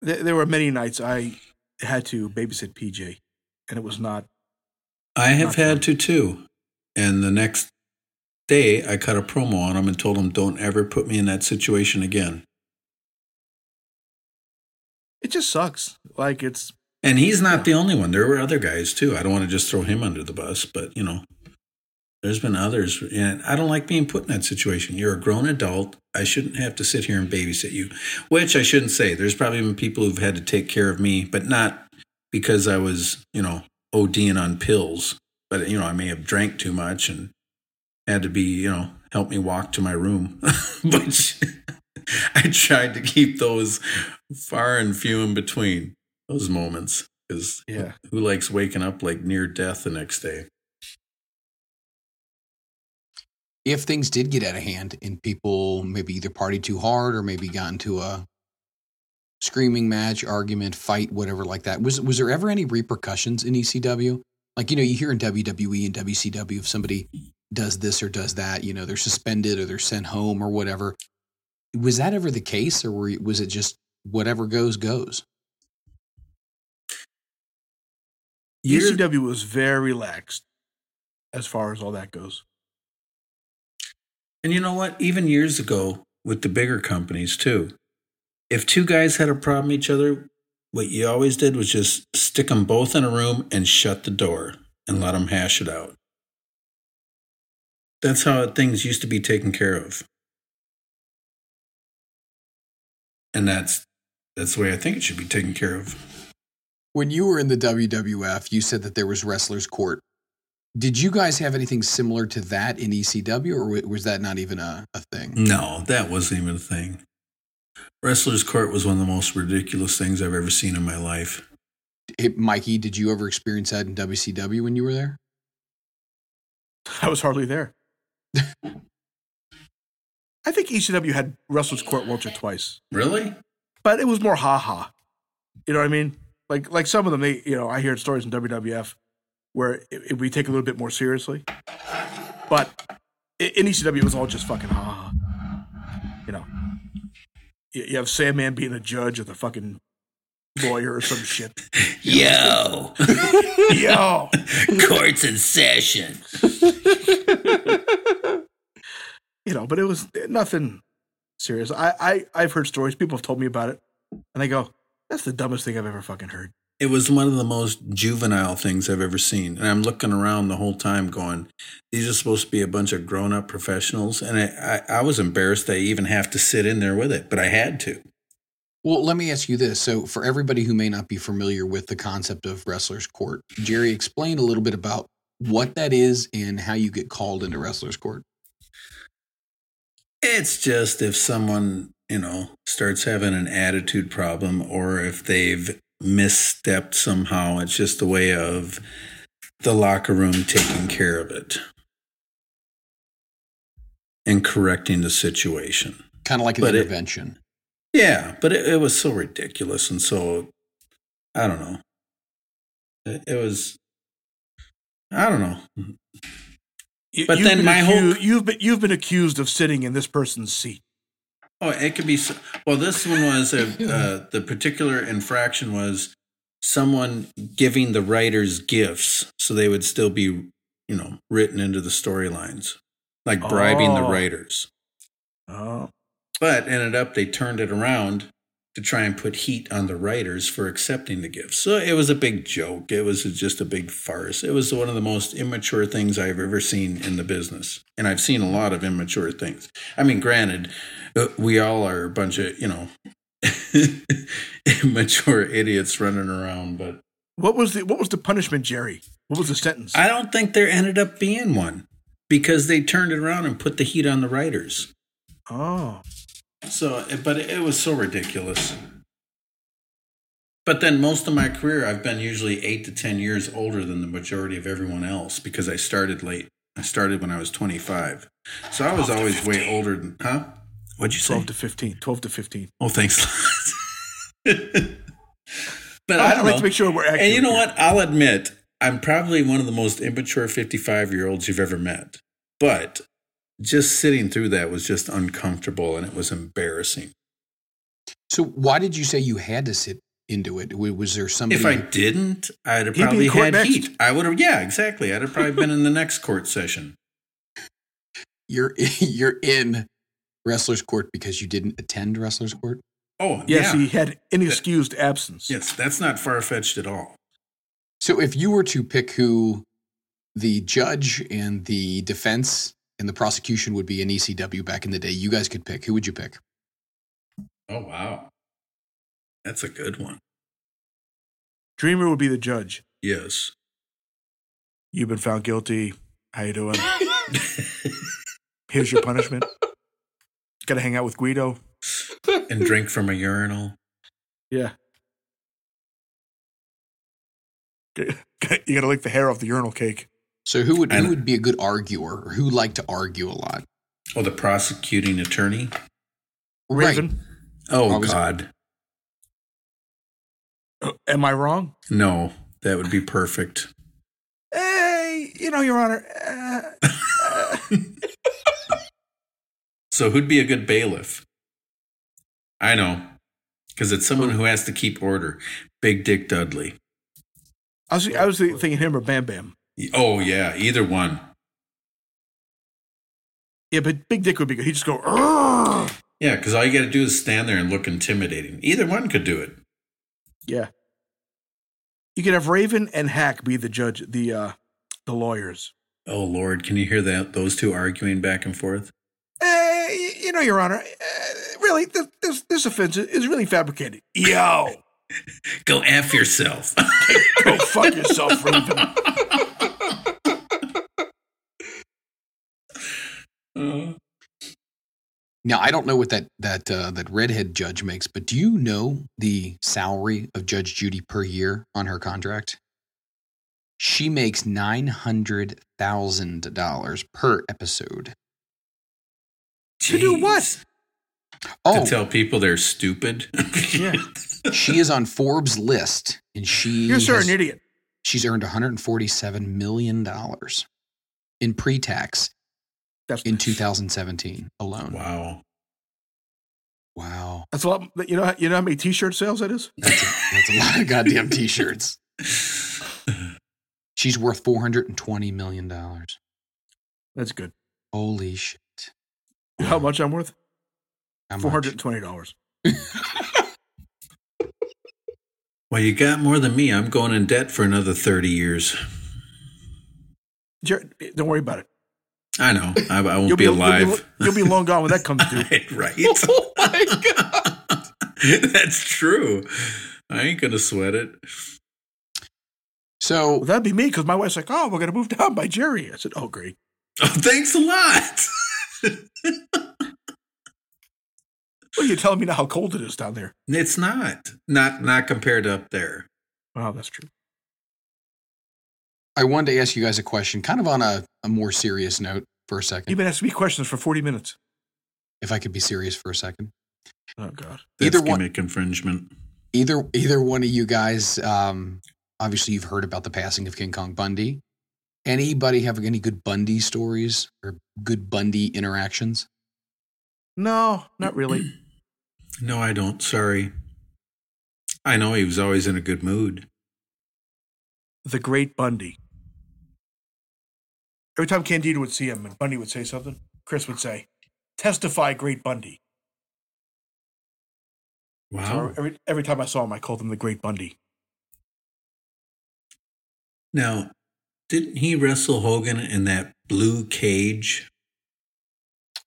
Speaker 5: There, there were many nights I had to babysit PJ, and it was not.
Speaker 6: I have
Speaker 5: Not
Speaker 6: had
Speaker 5: fun.
Speaker 6: to too. And the next day, I cut a promo on him and told him, don't ever put me in that situation again.
Speaker 5: It just sucks. Like it's
Speaker 6: And he's not the only one. There were other guys too. I don't want to just throw him under the bus, but you know, there's been others. And I don't like being put in that situation. You're a grown adult. I shouldn't have to sit here and babysit you, which I shouldn't say. There's probably been people who've had to take care of me, but not because I was, you know, ODing on pills. But, you know, I may have drank too much and had to be, you know, help me walk to my room. <laughs> but I tried to keep those far and few in between those moments because
Speaker 5: yeah.
Speaker 6: who likes waking up like near death the next day?
Speaker 7: If things did get out of hand and people maybe either partied too hard or maybe got into a screaming match, argument, fight, whatever like that, was was there ever any repercussions in ECW? Like you know, you hear in WWE and WCW if somebody does this or does that, you know, they're suspended or they're sent home or whatever. Was that ever the case, or were, was it just whatever goes goes?
Speaker 6: Year-
Speaker 5: ECW was very lax as far as all that goes.
Speaker 6: And you know what? Even years ago, with the bigger companies too, if two guys had a problem with each other, what you always did was just stick them both in a room and shut the door and let them hash it out. That's how things used to be taken care of. And that's that's the way I think it should be taken care of.
Speaker 7: When you were in the WWF, you said that there was wrestlers' court. Did you guys have anything similar to that in ECW, or was that not even a, a thing?
Speaker 6: No, that wasn't even a thing. Wrestler's Court was one of the most ridiculous things I've ever seen in my life.
Speaker 7: Hey, Mikey, did you ever experience that in WCW when you were there?
Speaker 5: I was hardly there. I think ECW had Wrestler's Court or twice,
Speaker 6: Really?
Speaker 5: but it was more ha ha. You know what I mean? Like like some of them, they you know I hear stories in WWF where it, it, we take a little bit more seriously, but in ECW it was all just fucking ha ha. You know, you, you have Sandman being a judge or the fucking lawyer or some shit. <laughs>
Speaker 1: Yo, <laughs>
Speaker 5: Yo, <laughs>
Speaker 1: court's in session.
Speaker 5: You know, but it was eh, nothing serious. I, I I've heard stories. People have told me about it, and I go, "That's the dumbest thing I've ever fucking heard."
Speaker 6: It was one of the most juvenile things I've ever seen. And I'm looking around the whole time going, these are supposed to be a bunch of grown up professionals. And I, I, I was embarrassed I even have to sit in there with it, but I had to.
Speaker 7: Well, let me ask you this. So, for everybody who may not be familiar with the concept of wrestler's court, Jerry, explain a little bit about what that is and how you get called into wrestler's court.
Speaker 6: It's just if someone, you know, starts having an attitude problem or if they've misstepped somehow, it's just a way of the locker room taking care of it and correcting the situation.
Speaker 7: Kind of like an
Speaker 6: But it-
Speaker 7: intervention.
Speaker 6: Yeah, but it, it was so ridiculous and so, I don't know. It, it was, I don't know.
Speaker 5: You-
Speaker 6: But
Speaker 5: you've
Speaker 6: then
Speaker 5: been
Speaker 6: my whole-
Speaker 5: you've been you've been accused of sitting in this person's seat.
Speaker 6: Oh, it could be. s- Well, this one was a, <laughs> uh, the particular infraction was someone giving the writers gifts, so they would still be, you know, written into the storylines, like bribing the
Speaker 5: Oh.
Speaker 6: writers.
Speaker 5: Oh,
Speaker 6: But ended up they turned it around to try and put heat on the writers for accepting the gifts. So it was a big joke. It was just a big farce. It was one of the most immature things I've ever seen in the business. And I've seen a lot of immature things. I mean, granted, uh, we all are a bunch of, you know, <laughs> immature idiots running around, but
Speaker 5: what was the what was the punishment, Jerry? What was the sentence?
Speaker 6: I don't think there ended up being one because they turned it around and put the heat on the writers.
Speaker 5: oh,
Speaker 6: So, but it was so ridiculous. But then most of my career, I've been usually eight to 10 years older than the majority of everyone else because I started late. I started when I was 25. So I was always way older than, huh? What'd you say?
Speaker 5: twelve to 15. 12 to fifteen.
Speaker 6: Oh, thanks. <laughs> but I
Speaker 5: I'd
Speaker 6: don't
Speaker 5: like
Speaker 6: know.
Speaker 5: to make sure we're accurate.
Speaker 6: And you know
Speaker 5: here.
Speaker 6: what? I'll admit, I'm probably one of the most immature 55 year olds you've ever met. But just sitting through that was just uncomfortable and it was embarrassing.
Speaker 7: So why did you say you had to sit into it? Was there somebody?
Speaker 6: If I didn't, I'd have
Speaker 5: He'd be in
Speaker 6: probably had
Speaker 5: next.
Speaker 6: heat. I would have, yeah, exactly. I'd have probably been in the next court session. <laughs>
Speaker 7: you're <laughs> you're in wrestler's court because you didn't attend wrestler's court.
Speaker 6: Oh,
Speaker 5: Yes,
Speaker 6: yeah.
Speaker 5: he had an inexcused absence.
Speaker 6: yes, that's not far fetched at all.
Speaker 7: So if you were to pick who the judge and the defense and the prosecution would be an ECW back in the day, you guys could pick. Who would you pick?
Speaker 6: Oh, wow. That's a good one.
Speaker 5: Dreamer would be the judge.
Speaker 6: Yes.
Speaker 5: You've been found guilty. How you doing? <laughs> Here's your punishment. Got to hang out with Guido.
Speaker 6: and drink from a urinal.
Speaker 5: Yeah. <laughs> You got to lick the hair off the urinal cake.
Speaker 7: So who would
Speaker 6: And-
Speaker 7: who would be a good arguer or who liked to argue a lot?
Speaker 6: Oh, the prosecuting attorney.
Speaker 5: Raven,
Speaker 6: Oh, God.
Speaker 5: uh, am I wrong?
Speaker 6: No, that would be perfect.
Speaker 5: Hey, you know, Your Honor. Uh, <laughs>
Speaker 6: So, who'd be a good bailiff? I know. Because it's someone who has to keep order. Big Dick Dudley.
Speaker 5: I was I was thinking him or Bam Bam.
Speaker 6: Oh, yeah, either one.
Speaker 5: Yeah, but Big Dick would be good. He'd just go. "Arrgh."
Speaker 6: Yeah, because all you got to do is stand there and look intimidating. Either one could do it.
Speaker 5: Yeah. You could have Raven and Hack be the judge, the uh, the lawyers.
Speaker 6: Oh, Lord, can you hear that? Those two arguing back and forth?
Speaker 5: Uh, you know, Your Honor, uh, really, this, this this offense is really fabricated. Yo, <laughs>
Speaker 6: Go F yourself. <laughs>
Speaker 5: go fuck yourself, <laughs> Raven.
Speaker 6: Uh,
Speaker 7: Now I don't know what that that uh, that redhead judge makes, but do you know the salary of Judge Judy per year on her contract? She makes nine hundred thousand dollars per episode.
Speaker 5: To do what?
Speaker 7: Oh,
Speaker 6: To tell people they're stupid?
Speaker 5: Yeah, <laughs>
Speaker 7: she is on Forbes' list, and she
Speaker 5: you're sure an idiot.
Speaker 7: she's earned one hundred forty-seven million dollars in pre-tax
Speaker 5: That's
Speaker 7: in 2017 alone.
Speaker 6: wow.
Speaker 7: Wow,
Speaker 5: That's a lot. You know, you know how many T-shirt sales that is?
Speaker 7: that's a, that's a lot of goddamn t-shirts. <laughs> She's worth 420 million dollars.
Speaker 5: That's good.
Speaker 7: Holy shit!
Speaker 5: How much I'm worth?
Speaker 7: How?
Speaker 5: Four hundred and twenty dollars. <laughs>
Speaker 6: Well, you got more than me. I'm going in debt for another 30 years.
Speaker 5: Don't worry about it.
Speaker 6: I know. I, I won't
Speaker 5: You'll
Speaker 6: be,
Speaker 5: be, you'll be
Speaker 6: alive.
Speaker 5: You'll be long gone when that comes due. <laughs>
Speaker 6: right. <laughs>
Speaker 7: Oh my god! <laughs>
Speaker 6: That's true. I ain't going to sweat it.
Speaker 7: So
Speaker 5: Well, that'd be me because my wife's like, "Oh, we're gonna move down by Jerry." I said, "Oh, great."
Speaker 6: Oh, thanks a lot.
Speaker 5: Well, you're telling me now how cold it is down there.
Speaker 6: It's not. Not not compared to up there.
Speaker 5: Wow, that's true.
Speaker 7: I wanted to ask you guys a question, kind of on a, a more serious note for a second.
Speaker 5: You've been asking me questions for forty minutes.
Speaker 7: if I could be serious for a second.
Speaker 5: Oh God.
Speaker 6: That's
Speaker 7: Either one-
Speaker 6: gimmick infringement.
Speaker 7: Either either one of you guys, um, obviously you've heard about the passing of King Kong Bundy, Anybody have any good Bundy stories or good Bundy interactions?
Speaker 5: No, not really. <clears throat>
Speaker 6: No, I don't. Sorry. I know he was always in a good mood.
Speaker 5: the Great Bundy. Every time Candido would see him and Bundy would say something, Chris would say, "Testify, Great Bundy." So
Speaker 6: Wow.
Speaker 5: every every time I saw him, I called him the Great Bundy.
Speaker 6: Now, didn't he wrestle Hogan in that blue cage?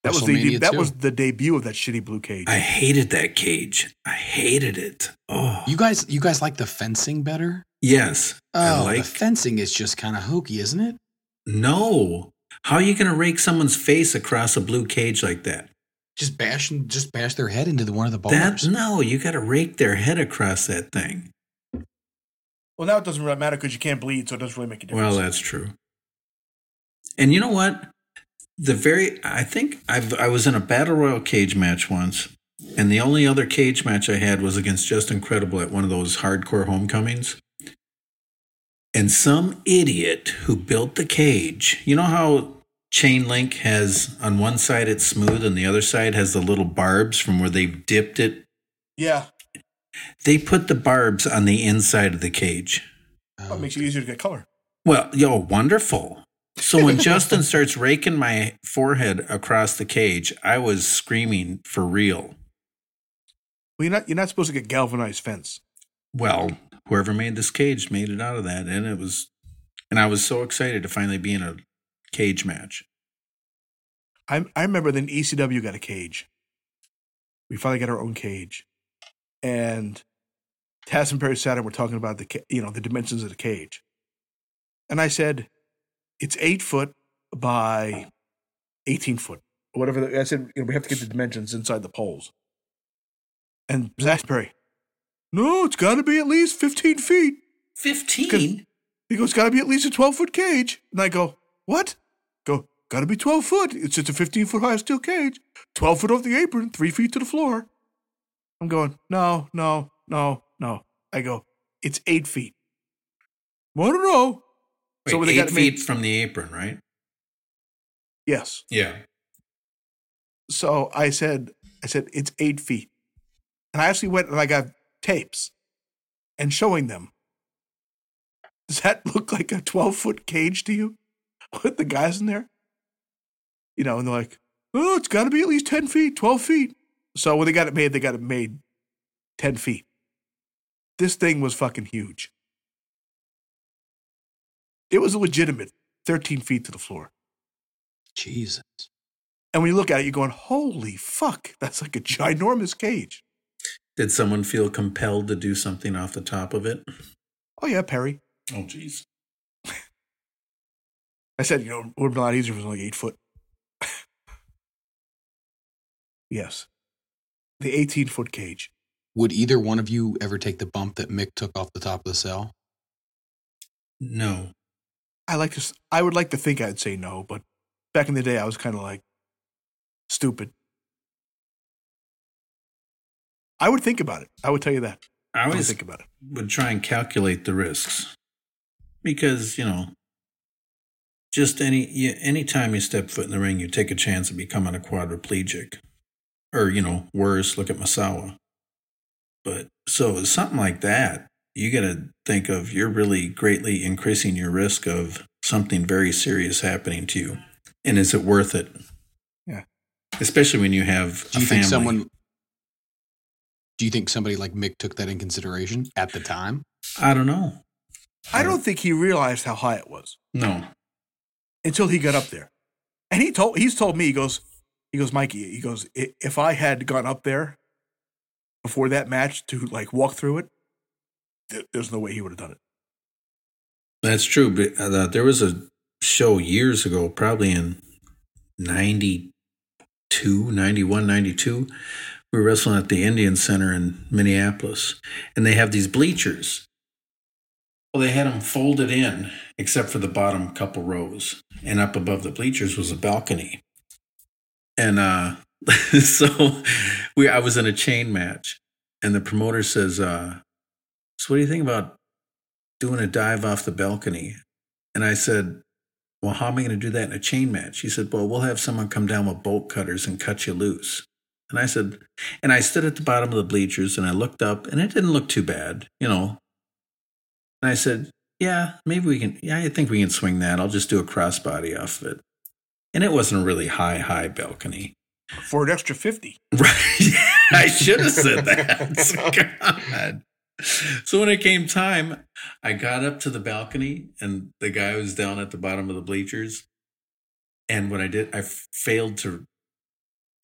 Speaker 5: That was the
Speaker 7: WrestleMania
Speaker 5: that
Speaker 7: 2.
Speaker 5: was the debut of that shitty blue cage.
Speaker 6: I hated that cage. I hated it. Oh,
Speaker 7: You guys, you guys like the fencing better?
Speaker 6: yes.
Speaker 7: Oh,
Speaker 6: like.
Speaker 7: the fencing is just kind of hokey, isn't it?
Speaker 6: No. How are you going to rake someone's face across a blue cage like that?
Speaker 7: Just bash, just bash their head into the, one of the
Speaker 6: That
Speaker 7: bars.
Speaker 6: no, you got to rake their head across that thing.
Speaker 5: well, now it doesn't really matter because you can't bleed, so it doesn't really make a difference.
Speaker 6: Well, that's true. And you know what? The very I think I've I was in a battle royal cage match once, and the only other cage match I had was against Justin Credible at one of those hardcore homecomings. And some idiot who built the cage, you know how chain link has on one side it's smooth and the other side has the little barbs from where they've dipped it.
Speaker 5: yeah,
Speaker 6: They put the barbs on the inside of the cage.
Speaker 5: that makes it easier to get color.
Speaker 6: Well, yo, wonderful. So when <laughs> Justin starts raking my forehead across the cage, I was screaming for real.
Speaker 5: Well, you're not you're not supposed to get galvanized fence.
Speaker 6: Well, whoever made this cage made it out of that, and it was, and I was so excited to finally be in a cage match.
Speaker 5: I I remember then ECW got a cage. We finally got our own cage, and Taz and Perry Saturn were talking about the you know the dimensions of the cage, and I said, it's eight foot by eighteen foot or whatever. the- I said you know, we have to get the dimensions inside the poles, and Zach Perry, no, it's got to be at least fifteen feet.
Speaker 6: Fifteen.
Speaker 5: He goes, got to be at least a 12 foot cage. And I go, what? Go, got to be 12 foot. It's just a 15 foot high steel cage. 12 foot off the apron, three feet to the floor. I'm going, no, no, no, no. I go, it's eight feet. I don't know.
Speaker 6: Wait,
Speaker 5: so
Speaker 6: eight
Speaker 5: got
Speaker 6: feet
Speaker 5: made,
Speaker 6: from the apron, right?
Speaker 5: yes.
Speaker 6: Yeah.
Speaker 5: So I said, I said, it's eight feet. And I actually went and I got tapes and showing them. Does that <laughs> look like a 12 foot cage to you <laughs> with the guys in there? You know, and they're like, oh, it's got to be at least 10 feet, 12 feet. So when they got it made, they got it made 10 feet. This thing was fucking huge. It was a legitimate 13 feet to the floor.
Speaker 7: Jesus.
Speaker 5: And when you look at it, you're going, holy fuck, that's like a ginormous cage.
Speaker 6: Did someone feel compelled to do something off the top of it?
Speaker 5: Oh, yeah, Perry.
Speaker 6: Oh, jeez. <laughs>
Speaker 5: I said, you know, it would have been a lot easier if it was only eight foot. <laughs> yes. The 18 foot cage.
Speaker 7: Would either one of you ever take the bump that Mick took off the top of the cell?
Speaker 6: No.
Speaker 5: I like to, I would like to think I'd say no, but back in the day, I was kind of like stupid. I would think about it. I would tell you that.
Speaker 6: I
Speaker 5: I would think about it.
Speaker 6: would try and calculate the risks because you know just any you, anytime you step foot in the ring you take a chance of becoming a quadriplegic or you know worse look at Misawa but so something like that you got to think of you're really greatly increasing your risk of something very serious happening to you and is it worth it
Speaker 5: Yeah.
Speaker 6: especially when you have
Speaker 7: Do
Speaker 6: a
Speaker 7: you
Speaker 6: family
Speaker 7: think someone? Do you think somebody like Mick took that in consideration at the time?
Speaker 6: i don't know
Speaker 5: I don't think he realized how high it was.
Speaker 6: no
Speaker 5: until he got up there. And he told he's told me he goes he goes Mikey he goes if I had gone up there before that match to like walk through it, th- there's no way he would have done it.
Speaker 6: That's true, but uh, there was a show years ago, probably in 92, 91, 92. We were wrestling at the Indian Center in Minneapolis, and they have these bleachers. Well, they had them folded in, except for the bottom couple rows, and up above the bleachers was a balcony. And uh, <laughs> so we, I was in a chain match, and the promoter says, uh, "So, what do you think about doing a dive off the balcony. And I said, well, how am I going to do that in a chain match? He said, well, we'll have someone come down with bolt cutters and cut you loose. And I said, and I stood at the bottom of the bleachers and I looked up and it didn't look too bad, you know. And I said, yeah, maybe we can, yeah, I think we can swing that. I'll just do a crossbody off of it. And it wasn't a really high, high balcony.
Speaker 5: For an extra 50. <laughs>
Speaker 6: Right. I should have said that. <laughs> God. So when it came time, I got up to the balcony and the guy was down at the bottom of the bleachers. And what I did, I failed to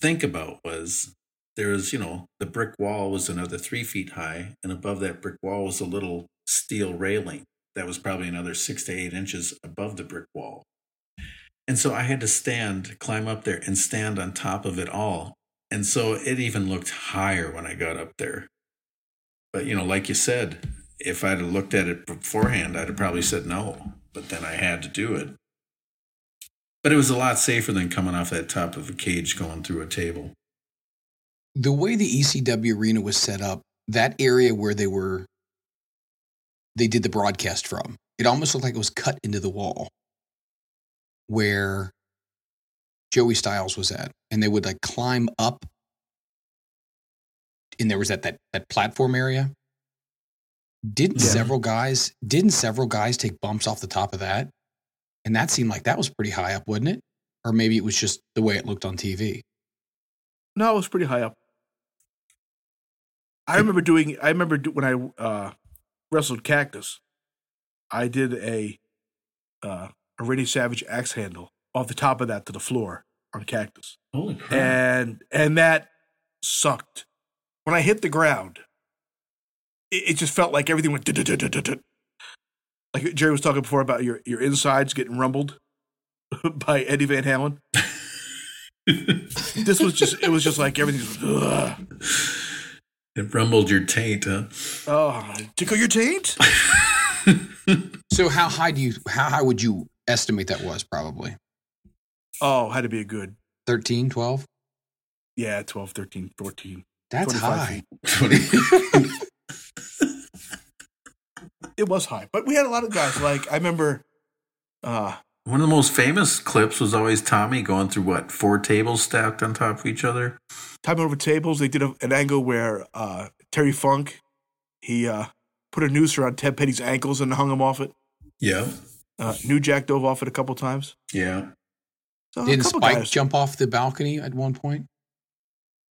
Speaker 6: think about was there was, you know, the brick wall was another three feet high, and above that brick wall was a little steel railing that was probably another six to eight inches above the brick wall. And so I had to stand, climb up there and stand on top of it all. And so it even looked higher when I got up there. But, you know, like you said, if I'd have looked at it beforehand, I'd have probably said no. But then I had to do it. But it was a lot safer than coming off that top of a cage going through a table.
Speaker 7: The way the ECW arena was set up, that area where they were, they did the broadcast from, it almost looked like it was cut into the wall where Joey Styles was at. And they would like climb up and there was that that, that platform area. Didn't
Speaker 5: Yeah.
Speaker 7: several guys didn't several guys take bumps off the top of that? And that seemed like that was pretty high up, wouldn't it? Or maybe it was just the way it looked on TV.
Speaker 5: No, it was pretty high up. I remember doing. I remember do, when I uh, wrestled Cactus. I did a uh, a Randy Savage axe handle off the top of that to the floor on Cactus,
Speaker 6: Holy crap.
Speaker 5: and and that sucked. When I hit the ground, it, it just felt like everything went. Like Jerry was talking before about your your insides getting rumbled <laughs> by Eddie Van Halen. <laughs> This was just. It was just like everything. Was, "Ugh."
Speaker 6: it rumbled your taint, huh?
Speaker 5: Oh, tickle your taint? <laughs>
Speaker 7: So how high do you how high would you estimate that was probably?
Speaker 5: Oh, had to be a good,
Speaker 7: 13, 12?
Speaker 5: yeah, 12, 13, 14.
Speaker 7: That's
Speaker 5: 25
Speaker 7: high.
Speaker 5: Feet. It was high, but we had a lot of guys. Like, I remember, uh,
Speaker 6: One of the most famous clips was always Tommy going through what, four tables stacked on top of each other?
Speaker 5: time over tables, they did a, an angle where uh, Terry Funk, he uh, put a noose around Ted Petty's ankles and hung him off it.
Speaker 6: Yeah.
Speaker 5: Uh, New Jack dove off it a couple times.
Speaker 6: Yeah.
Speaker 5: So
Speaker 7: Didn't Spike
Speaker 5: guys.
Speaker 7: jump off the balcony at one point?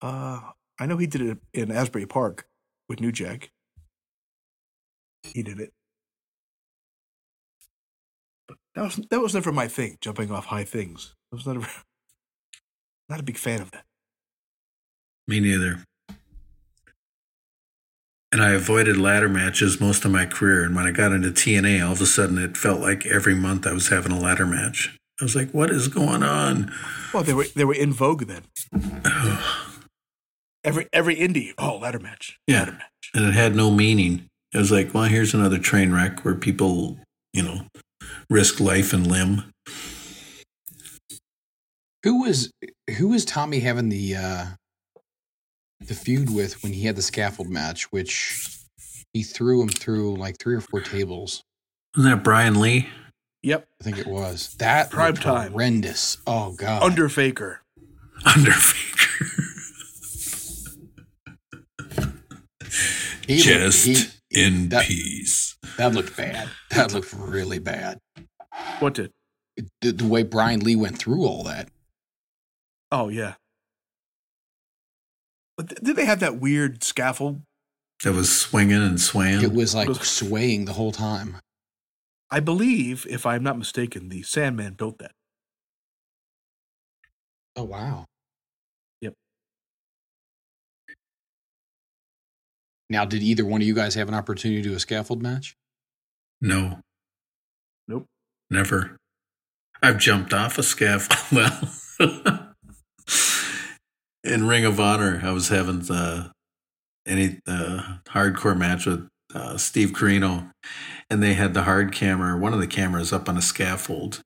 Speaker 5: Uh, I know he did it in Asbury Park with New Jack. He did it. That was that was never my thing, jumping off high things. I was never <laughs> not a big fan of that.
Speaker 6: Me neither. And I avoided ladder matches most of my career. And when I got into TNA, all of a sudden it felt like every month I was having a ladder match. I was like, what is going on?
Speaker 5: Well, they were they were in vogue then. <sighs> every every indie, oh ladder match,
Speaker 6: Yeah.
Speaker 5: ladder match.
Speaker 6: And it had no meaning. It was like, well, here's another train wreck where people, you know, risk life and limb.
Speaker 7: Who was who was Tommy having the uh the feud with when he had the scaffold match, which he threw him through like three or four tables.
Speaker 6: Wasn't that Brian Lee?
Speaker 5: Yep,
Speaker 7: I think it was. That
Speaker 5: Prime time.
Speaker 7: horrendous. Oh god.
Speaker 5: under Faker.
Speaker 6: Underfaker.
Speaker 7: He looked-
Speaker 6: Just
Speaker 7: he-
Speaker 6: in
Speaker 7: that-
Speaker 6: peace.
Speaker 7: that looked bad. That looked really bad.
Speaker 5: What did?
Speaker 7: The, the way Brian Lee went through all that.
Speaker 5: Oh yeah. But th- did they have that weird scaffold?
Speaker 6: That was swinging and swaying.
Speaker 7: It was like
Speaker 5: Was-
Speaker 7: swaying the whole time.
Speaker 5: I believe, if I'm not mistaken, the Sandman built that.
Speaker 7: Oh wow. Now, did either one of you guys have an opportunity to do a scaffold match?
Speaker 6: no.
Speaker 5: Nope.
Speaker 6: Never. I've jumped off a scaffold. <laughs> Well, in Ring of Honor, I was having the any uh, hardcore match with uh, Steve Corino, and they had the hard camera, one of the cameras, up on a scaffold,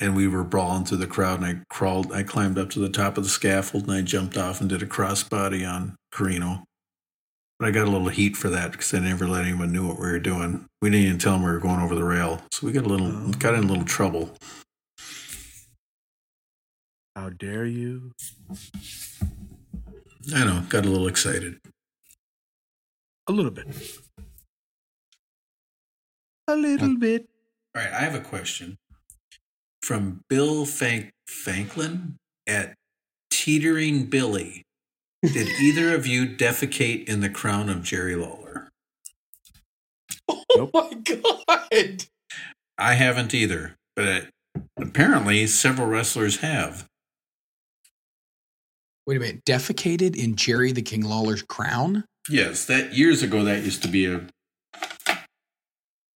Speaker 6: and we were brawling through the crowd. And I crawled, I climbed up to the top of the scaffold, and I jumped off and did a crossbody on Corino. But I got a little heat for that because I never let anyone knew what we were doing. We didn't even tell them we were going over the rail, so we got a little,
Speaker 5: Oh.
Speaker 6: got in a little trouble.
Speaker 5: How dare you?
Speaker 6: I know, got a little excited.
Speaker 5: A little bit. A little bit.
Speaker 6: All right, I have a question from Bill Fank- Franklin at Teetering Billy. Did either of you defecate in the crown of Jerry Lawler?
Speaker 7: Oh my god!
Speaker 6: I haven't either, but apparently several wrestlers have.
Speaker 7: Wait a minute. Defecated in Jerry the King Lawler's crown?
Speaker 6: Yes, that years ago that used to be a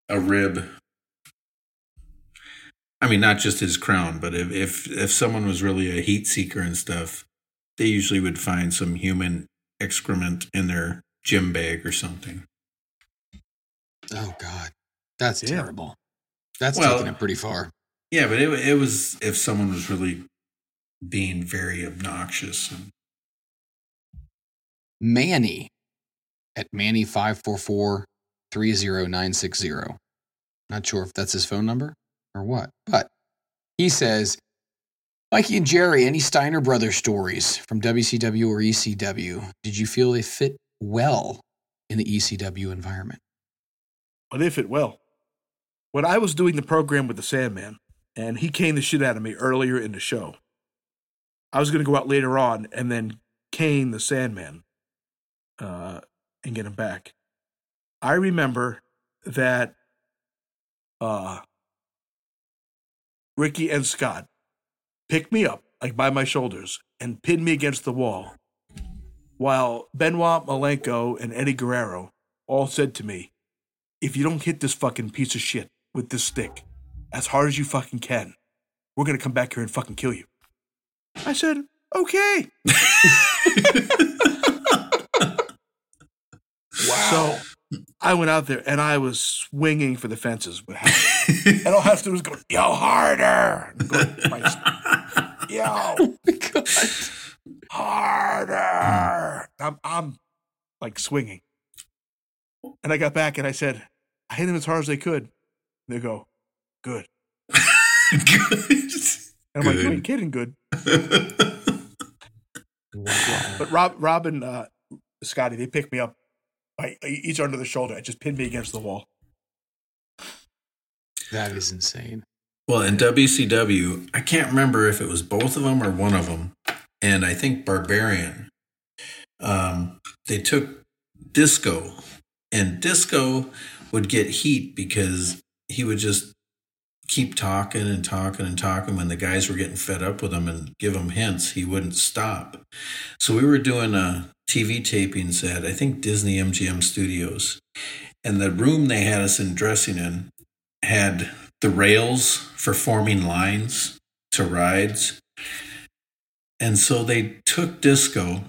Speaker 6: a rib. I mean, not just his crown, but if if if someone was really a heat seeker and stuff, they usually would find some human excrement in their gym bag or something.
Speaker 7: Oh god. That's
Speaker 5: Yeah.
Speaker 7: terrible. That's
Speaker 6: Well-
Speaker 7: taking it pretty far.
Speaker 6: Yeah, but it it was if someone was really being very obnoxious. And,
Speaker 7: Manny at Manny five four four three zero nine six zero. Not sure if that's his phone number or what, but he says, Mikey and Jerry, any Steiner Brothers stories from WCW or ECW? Did you feel they fit well in the ECW environment?
Speaker 5: Well, they fit well. When I was doing the program with the Sandman, and he caned the shit out of me earlier in the show, I was going to go out later on and then cane the Sandman uh, and get him back. I remember that uh, Ricky and Scott picked me up, like by my shoulders, and pinned me against the wall, while Benoit Malenko and Eddie Guerrero all said to me, if you don't hit this fucking piece of shit with this stick as hard as you fucking can, we're gonna come back here and fucking kill you. I said, okay. wow. <laughs> So I went out there and I was swinging for the fences. <laughs> and all I have to do is go, yo, harder. And go, my- <laughs> yo, harder. I'm, I'm like swinging. And I got back and I said, I hit him as hard as they could. And they go, good. good. <laughs> And I'm like, you
Speaker 6: Good.
Speaker 5: ain't kidding, good.
Speaker 7: Wow.
Speaker 5: But Rob, Robin, uh, Scotty, they picked me up by each under the shoulder. It just pinned me against the wall.
Speaker 7: That is insane.
Speaker 6: Well, in WCW, I can't remember if it was both of them or one of them, and I think Barbarian. Um, they took Disco, and Disco would get heat because he would just keep talking and talking and talking. When the guys were getting fed up with him and give him hints, he wouldn't stop. So we were doing a TV tapings at I think Disney MGM Studios, and the room they had us in dressing in had the rails for forming lines to rides. And so they took disco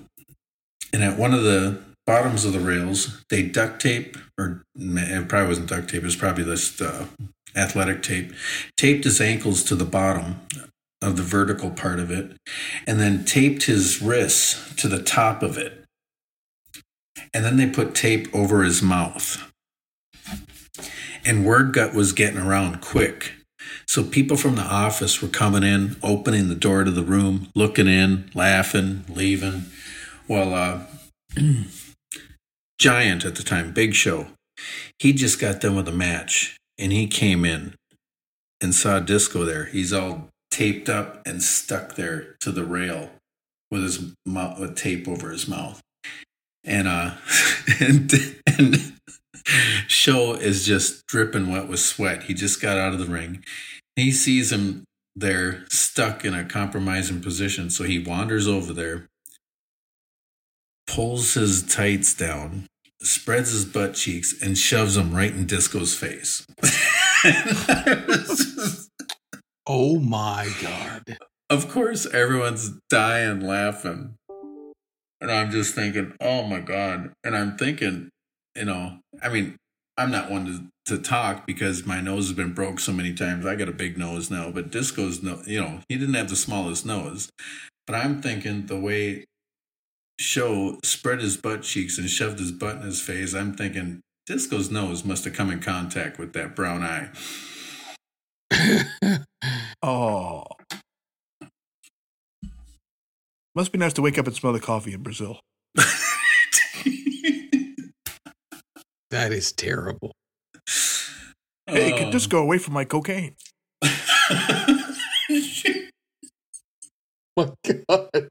Speaker 6: and at one of the bottoms of the rails, they duct tape, or it probably wasn't duct tape, it was probably this uh, athletic tape, taped his ankles to the bottom of the vertical part of it, and then taped his wrists to the top of it. And then they put tape over his mouth and word gut was getting around quick. So people from the office were coming in, opening the door to the room, looking in, laughing, leaving. Well, uh, <clears throat> Giant at the time, Big Show, he just got done with a match and he came in and saw Disco there. He's all taped up and stuck there to the rail with his mouth, with tape over his mouth. And uh <laughs> and, and show is just dripping wet with sweat. He just got out of the ring. He sees him there stuck in a compromising position, so he wanders over there, pulls his tights down, spreads his butt cheeks, and shoves them right in Disco's face. <laughs>
Speaker 7: Oh my god.
Speaker 6: of course, everyone's dying laughing. And I'm just thinking, oh my God. And I'm thinking, you know, I mean, I'm not one to, to talk because my nose has been broke so many times. I got a big nose now, but Disco's no, you know, he didn't have the smallest nose. But I'm thinking the way Show spread his butt cheeks and shoved his butt in his face, I'm thinking Disco's nose must have come in contact with that brown eye. <laughs>
Speaker 5: Oh, Must be nice to wake up and smell the coffee in Brazil. <laughs>
Speaker 7: That is terrible.
Speaker 5: Hey, can
Speaker 6: Oh.
Speaker 5: just go away from my cocaine. <laughs>
Speaker 7: my God.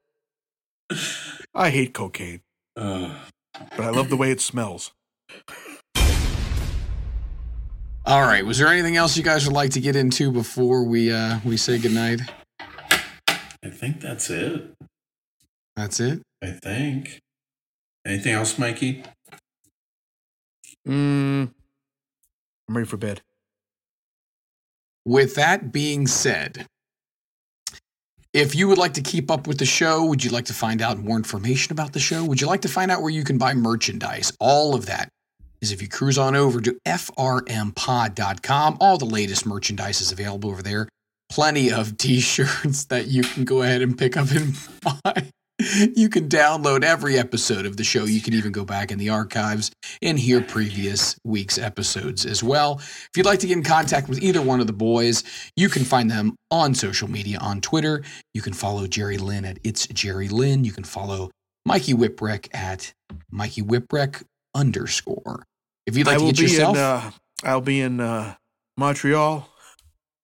Speaker 5: I hate cocaine,
Speaker 6: Uh,
Speaker 5: but I love the way it smells.
Speaker 7: All right. Was there anything else you guys would like to get into before we uh we say goodnight?
Speaker 6: I think that's it.
Speaker 7: That's it.
Speaker 6: I think. Anything else, Mikey?
Speaker 5: Mm, I'm ready for bed.
Speaker 7: With that being said, if you would like to keep up with the show, would you like to find out more information about the show? Would you like to find out where you can buy merchandise? All of that is if you cruise on over to frmpod.com. All the latest merchandise is available over there. Plenty of <laughs> t shirts that you can go ahead and pick up and <laughs> buy. You can download every episode of the show. You can even go back in the archives and hear previous week's episodes as well. If you'd like to get in contact with either one of the boys, you can find them on social media on Twitter. You can follow Jerry Lynn at It's Jerry Lynn. You can follow Mikey Whipwreck at Mikey Whipwreck underscore. If you'd like to get yourself,
Speaker 5: in. Uh, I'll be in uh, Montreal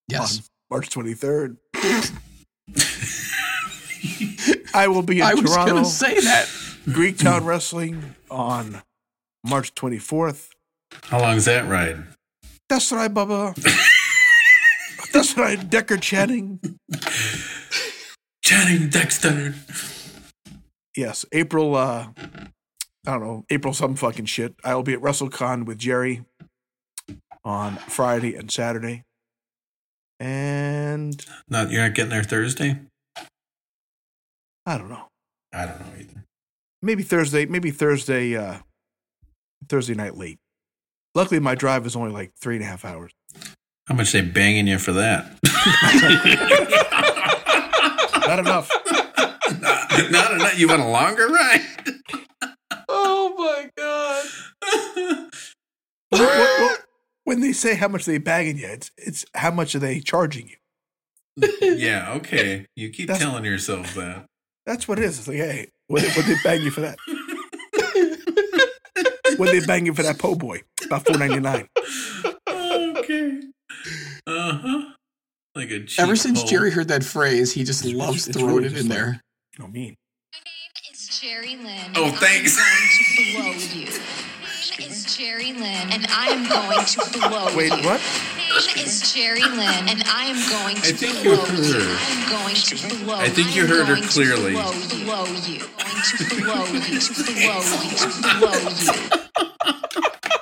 Speaker 7: yes,
Speaker 5: on March 23rd. <laughs> I will be in
Speaker 7: I was
Speaker 5: Toronto,
Speaker 7: going to say that.
Speaker 5: Greek Town Wrestling on March 24th.
Speaker 6: How long is that ride?
Speaker 5: That's right, Bubba. <laughs> That's right, Decker Channing.
Speaker 6: Channing Dexter.
Speaker 5: Yes, April. Uh, I don't know, April some fucking shit. I will be at WrestleCon with Jerry on Friday and Saturday, and
Speaker 6: Not you're not getting there Thursday?
Speaker 5: I don't know,
Speaker 6: I don't know either.
Speaker 5: maybe Thursday, maybe Thursday, uh, Thursday night late. Luckily, my drive is only like three and a half hours.
Speaker 6: How much they banging you for that? <laughs>
Speaker 5: Not enough.
Speaker 6: not enough. You want a longer ride?
Speaker 7: Oh my God.
Speaker 5: What- what- what- when they say how much they bagging you, it's it's how much are they charging you?
Speaker 6: yeah, okay. You keep
Speaker 5: That's-
Speaker 6: telling yourself that.
Speaker 5: That's what it is. It's like, hey, what what they bang you for that? what they bang you for that po' boy? About four ninety nine.
Speaker 6: okay. Uh huh. Like a cheap
Speaker 7: Ever since
Speaker 6: hole.
Speaker 7: Jerry heard that phrase, he just
Speaker 5: It's-
Speaker 7: loves
Speaker 5: it's
Speaker 7: throwing
Speaker 5: really
Speaker 7: it in
Speaker 5: like-
Speaker 7: there.
Speaker 5: You know, mean.
Speaker 3: It's Jerry Lynn.
Speaker 6: Oh, thanks.
Speaker 3: I'm going to blow you. My name is Jerry Lynn, and I am going to blow
Speaker 5: Wait,
Speaker 3: you.
Speaker 5: Wait, what?
Speaker 3: It's Jerry Lynn, and I am going to
Speaker 6: I think
Speaker 3: blow
Speaker 6: you heard
Speaker 3: you.
Speaker 6: her.
Speaker 3: I'm going to blow.
Speaker 6: I think you
Speaker 3: I'm
Speaker 6: heard her
Speaker 3: going to
Speaker 6: clearly.
Speaker 3: Blow, blow you. Going to blow you. To blow you. To blow you.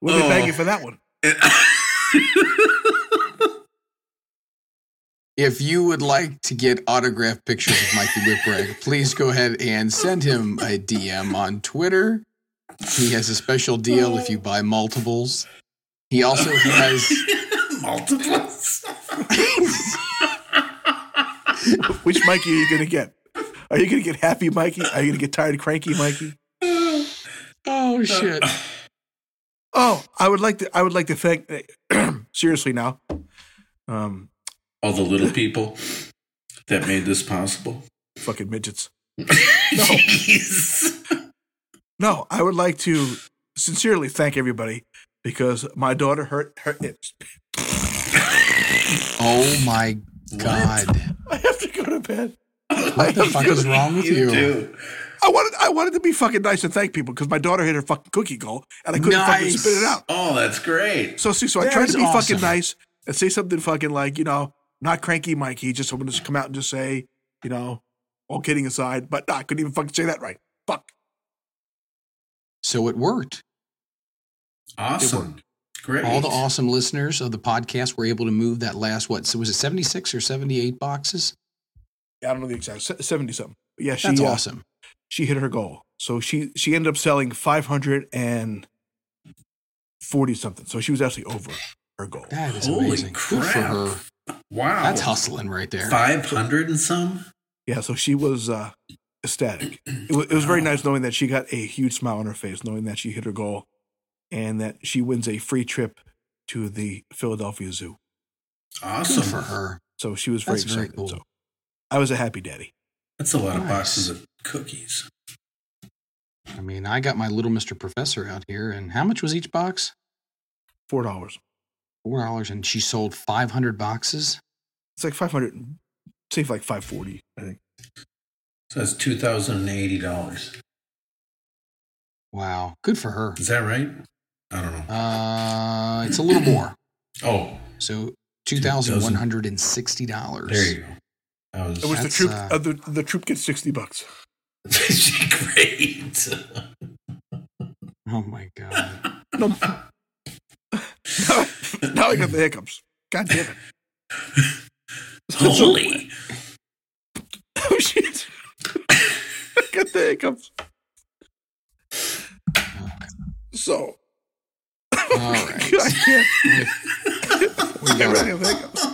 Speaker 5: What they
Speaker 6: Oh.
Speaker 5: bang you for that one? <laughs>
Speaker 7: If you would like to get autographed pictures of Mikey Whipwreck, please go ahead and send him a DM on Twitter. He has a special deal if you buy multiples. He also has <laughs>
Speaker 6: multiples. <laughs>
Speaker 5: Which Mikey are you gonna get? Are you gonna get happy Mikey? Are you gonna get tired cranky Mikey?
Speaker 7: oh shit.
Speaker 5: Oh, I would like to. I would like to thank. <clears throat> seriously now. Um,
Speaker 6: All the little people that made this possible.
Speaker 5: fucking midgets. <laughs>
Speaker 6: Jeez.
Speaker 5: No, I would like to sincerely thank everybody because my daughter hurt her. It, <laughs>
Speaker 7: Oh my god.
Speaker 5: I have to go to bed.
Speaker 7: What the fuck is wrong with you?
Speaker 6: do.
Speaker 5: I wanted. I wanted to be fucking nice and thank people because my daughter hit her fucking cookie goal and I couldn't fucking spit it out.
Speaker 6: Oh, that's great.
Speaker 5: So see, so I tried to be
Speaker 7: awesome.
Speaker 5: fucking nice and say something fucking like you know not cranky Mikey. Just someone to come out and just say you know all kidding aside, but nah, I couldn't even fucking say that right. Fuck.
Speaker 7: So it worked.
Speaker 6: Awesome. Great.
Speaker 7: All the awesome listeners of the podcast were able to move that last what? So was it 76 or 78 boxes?
Speaker 5: I don't know the exact seventy something. Yeah, she
Speaker 7: That's
Speaker 5: uh,
Speaker 7: awesome.
Speaker 5: she hit her goal. So she she ended up selling five hundred and forty something. So she was actually over her goal.
Speaker 7: That is
Speaker 6: Holy
Speaker 7: amazing. Good for her.
Speaker 6: Wow.
Speaker 7: That's hustling right there.
Speaker 6: 500 and some?
Speaker 5: Yeah, so she was uh, ecstatic. It was, it was very nice knowing that she got a huge smile on her face, knowing that she hit her goal, and that she wins a free trip to the Philadelphia Zoo.
Speaker 6: Awesome.
Speaker 7: Good for her.
Speaker 5: So she was very
Speaker 7: That's very
Speaker 5: excited.
Speaker 7: cool.
Speaker 5: So I was a happy daddy.
Speaker 6: That's a lot of boxes of cookies.
Speaker 7: I mean, I got my little Mr. Professor out here, and how much was each box?
Speaker 5: Four dollars.
Speaker 7: Four dollars, and she sold five hundred boxes.
Speaker 5: It's like five hundred. Say like five forty. I think.
Speaker 6: So that's two thousand and eighty dollars.
Speaker 7: Wow, good for her.
Speaker 6: Is that right? I don't know.
Speaker 7: Uh, it's a little more. <clears throat>
Speaker 6: Oh,
Speaker 7: So two thousand one hundred and sixty dollars.
Speaker 6: there you go. I was,
Speaker 5: It was the troop.
Speaker 7: uh,
Speaker 5: Uh, the the troop gets sixty bucks. <laughs>
Speaker 6: she great.
Speaker 7: Oh my god. <laughs>
Speaker 5: No. <laughs> now I got the hiccups. God damn it!
Speaker 1: Holy.
Speaker 5: Oh shit! <laughs> I got the hiccups. So
Speaker 7: All right.
Speaker 5: I <laughs> can't.
Speaker 7: We got
Speaker 5: hiccups.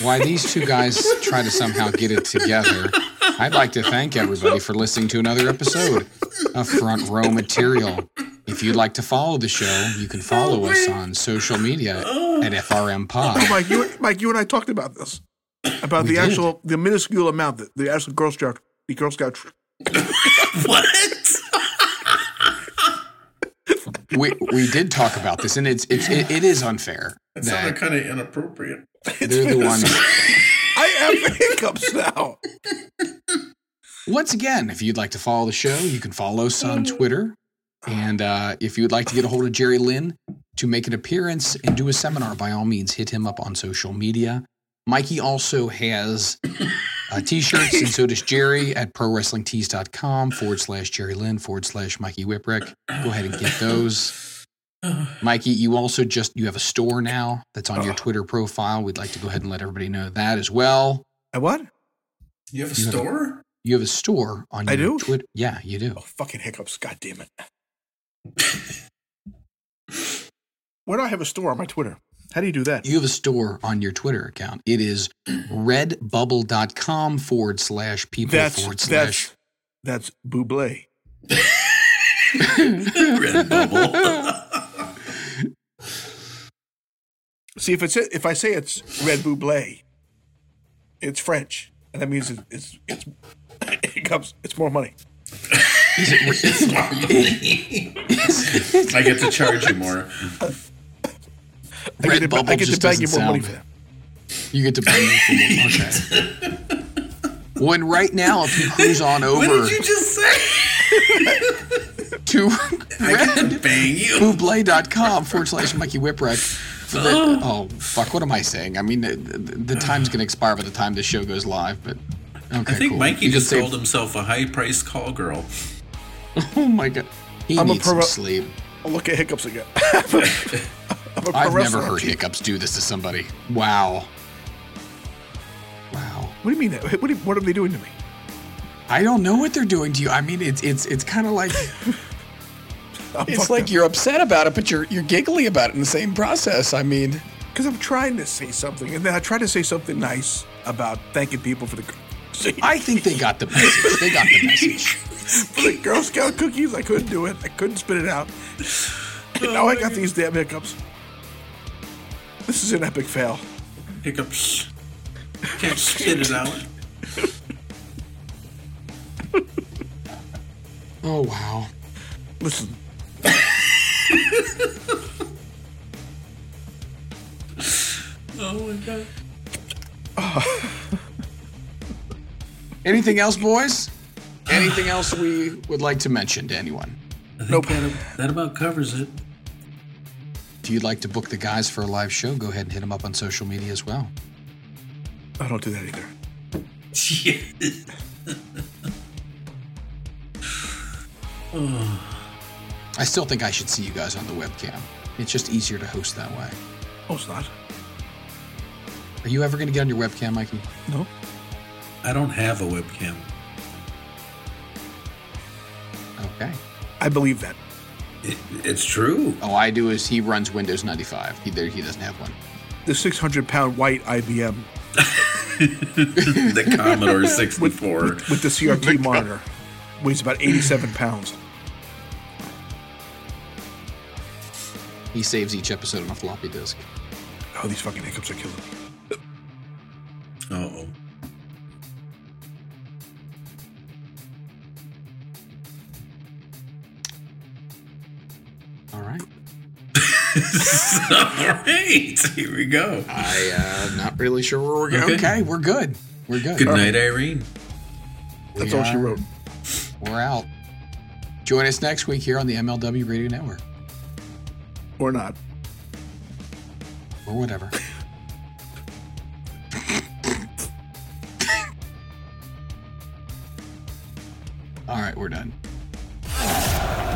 Speaker 7: Why these two guys try to somehow get it together, I'd like to thank everybody for listening to another episode of Front Row Material. If you'd like to follow the show, you can follow oh, us on social media at FRM
Speaker 5: Oh,
Speaker 7: Pod.
Speaker 5: Mike, you, Mike, you and I talked about this. About
Speaker 7: We
Speaker 5: the
Speaker 7: did.
Speaker 5: actual, the minuscule amount that the actual Girl Scout, the Girl Scout. tr-
Speaker 1: What? <laughs>
Speaker 7: We we did talk about this, and it's, it's it, it is unfair
Speaker 6: That sounded kind of inappropriate.
Speaker 7: they're the ones. <laughs>
Speaker 5: I have hiccups now.
Speaker 7: Once again, if you'd like to follow the show, you can follow us on Twitter. And uh, if you'd like to get a hold of Jerry Lynn to make an appearance and do a seminar, by all means, hit him up on social media. Mikey also has uh, t-shirts, and so does Jerry at prowrestlingtees.com forward slash Jerry Lynn forward slash Mikey Whipwreck. Go ahead and get those. Mikey, you also just you have a store now that's on your Twitter profile. We'd like to go ahead and let everybody know that as well.
Speaker 5: I what?
Speaker 6: You have a
Speaker 7: You have a-
Speaker 6: store?
Speaker 7: You have a store on
Speaker 5: I do?
Speaker 7: Twitter. Yeah, you do.
Speaker 5: Oh, fucking hiccups. God damn it. <laughs> Where do I have a store on my Twitter? How do you do that?
Speaker 7: You have a store on your Twitter account. It is redbubble.com forward slash people
Speaker 5: That's
Speaker 7: forward slash.
Speaker 5: that's that's Buble. <laughs>
Speaker 1: Red bubble.
Speaker 5: See if it's if I say it's Red Buble, it's French, and that means it, it's it's hiccups. It's more money. <laughs> <laughs>
Speaker 6: I get to charge you more.
Speaker 5: Uh, I get to, I get to
Speaker 7: just
Speaker 5: beg you more money for that.
Speaker 7: You get to buy me from Okay. When right now, if you cruise on
Speaker 6: What
Speaker 7: over
Speaker 6: did you just say?
Speaker 7: to
Speaker 6: I get to bang you.
Speaker 7: redbuble.com forward slash Mikey Whipwreck. For the, oh. oh, fuck. What am I saying? I mean, the, the, the time's going to expire by the time this show goes live, but okay.
Speaker 6: I think
Speaker 7: cool.
Speaker 6: Mikey
Speaker 7: You
Speaker 6: just
Speaker 7: save-
Speaker 6: called himself a high priced call girl. <laughs>
Speaker 7: Oh my God. He
Speaker 5: I'm a
Speaker 7: needs some
Speaker 5: pro-
Speaker 7: sleep.
Speaker 5: I'll look at hiccups again. <laughs> <laughs> I'm a pro
Speaker 7: I've never heard
Speaker 5: aren't
Speaker 7: hiccups do this to somebody. Wow. Wow.
Speaker 5: What do you mean? What, do you- what are they doing to me?
Speaker 7: I don't know what they're doing to you. I mean, it's it's it's kind of like <laughs> it's like you're upset about it, but you're you're giggly about it in the same process. I mean,
Speaker 5: because I'm trying to say something, and then I try to say something nice about thanking people for the see, <laughs>
Speaker 7: I think they got the message. They got the message. <laughs>
Speaker 5: for the Girl Scout cookies. I couldn't do it. I couldn't spit it out. And <sighs> now I got oh, these damn hiccups. This is an epic fail.
Speaker 6: Hiccups. Can't spit it out. <laughs>
Speaker 7: Oh wow.
Speaker 5: Listen, <laughs>
Speaker 6: Oh my god. <laughs>
Speaker 7: Anything else, boys? Anything else we would like to mention to anyone?
Speaker 6: I think
Speaker 5: Nope.
Speaker 6: that, that about covers it.
Speaker 7: If you'd like to book the guys for a live show, go ahead and hit them up on social media as well.
Speaker 5: I don't do that either. <sighs>
Speaker 7: I still think I should see you guys on the webcam. It's just easier to host that way.
Speaker 5: Oh, it's not.
Speaker 7: Are you ever going to get on your webcam, Mikey?
Speaker 5: No.
Speaker 6: I don't have a webcam.
Speaker 7: Okay.
Speaker 5: I believe that.
Speaker 6: It, it's true.
Speaker 7: All I do is he runs Windows 95. He there he doesn't have one.
Speaker 5: The 600 pound white IBM <laughs>
Speaker 6: The Commodore 64.
Speaker 5: with the CRT monitor weighs about 87 pounds.
Speaker 7: He saves each episode on a floppy disk.
Speaker 5: Oh, these fucking hiccups are killing me.
Speaker 6: Uh oh.
Speaker 7: All right. <laughs>
Speaker 6: All right. Here we go.
Speaker 7: I uh not really sure where we're going.
Speaker 6: Okay.
Speaker 7: Okay, we're good. We're good.
Speaker 6: Good night, Irene.
Speaker 5: That's
Speaker 7: We
Speaker 5: all she
Speaker 7: are-
Speaker 5: wrote.
Speaker 7: We're out. Join us next week here on the MLW Radio Network
Speaker 5: Or not.
Speaker 7: or whatever. <laughs> All right, we're done.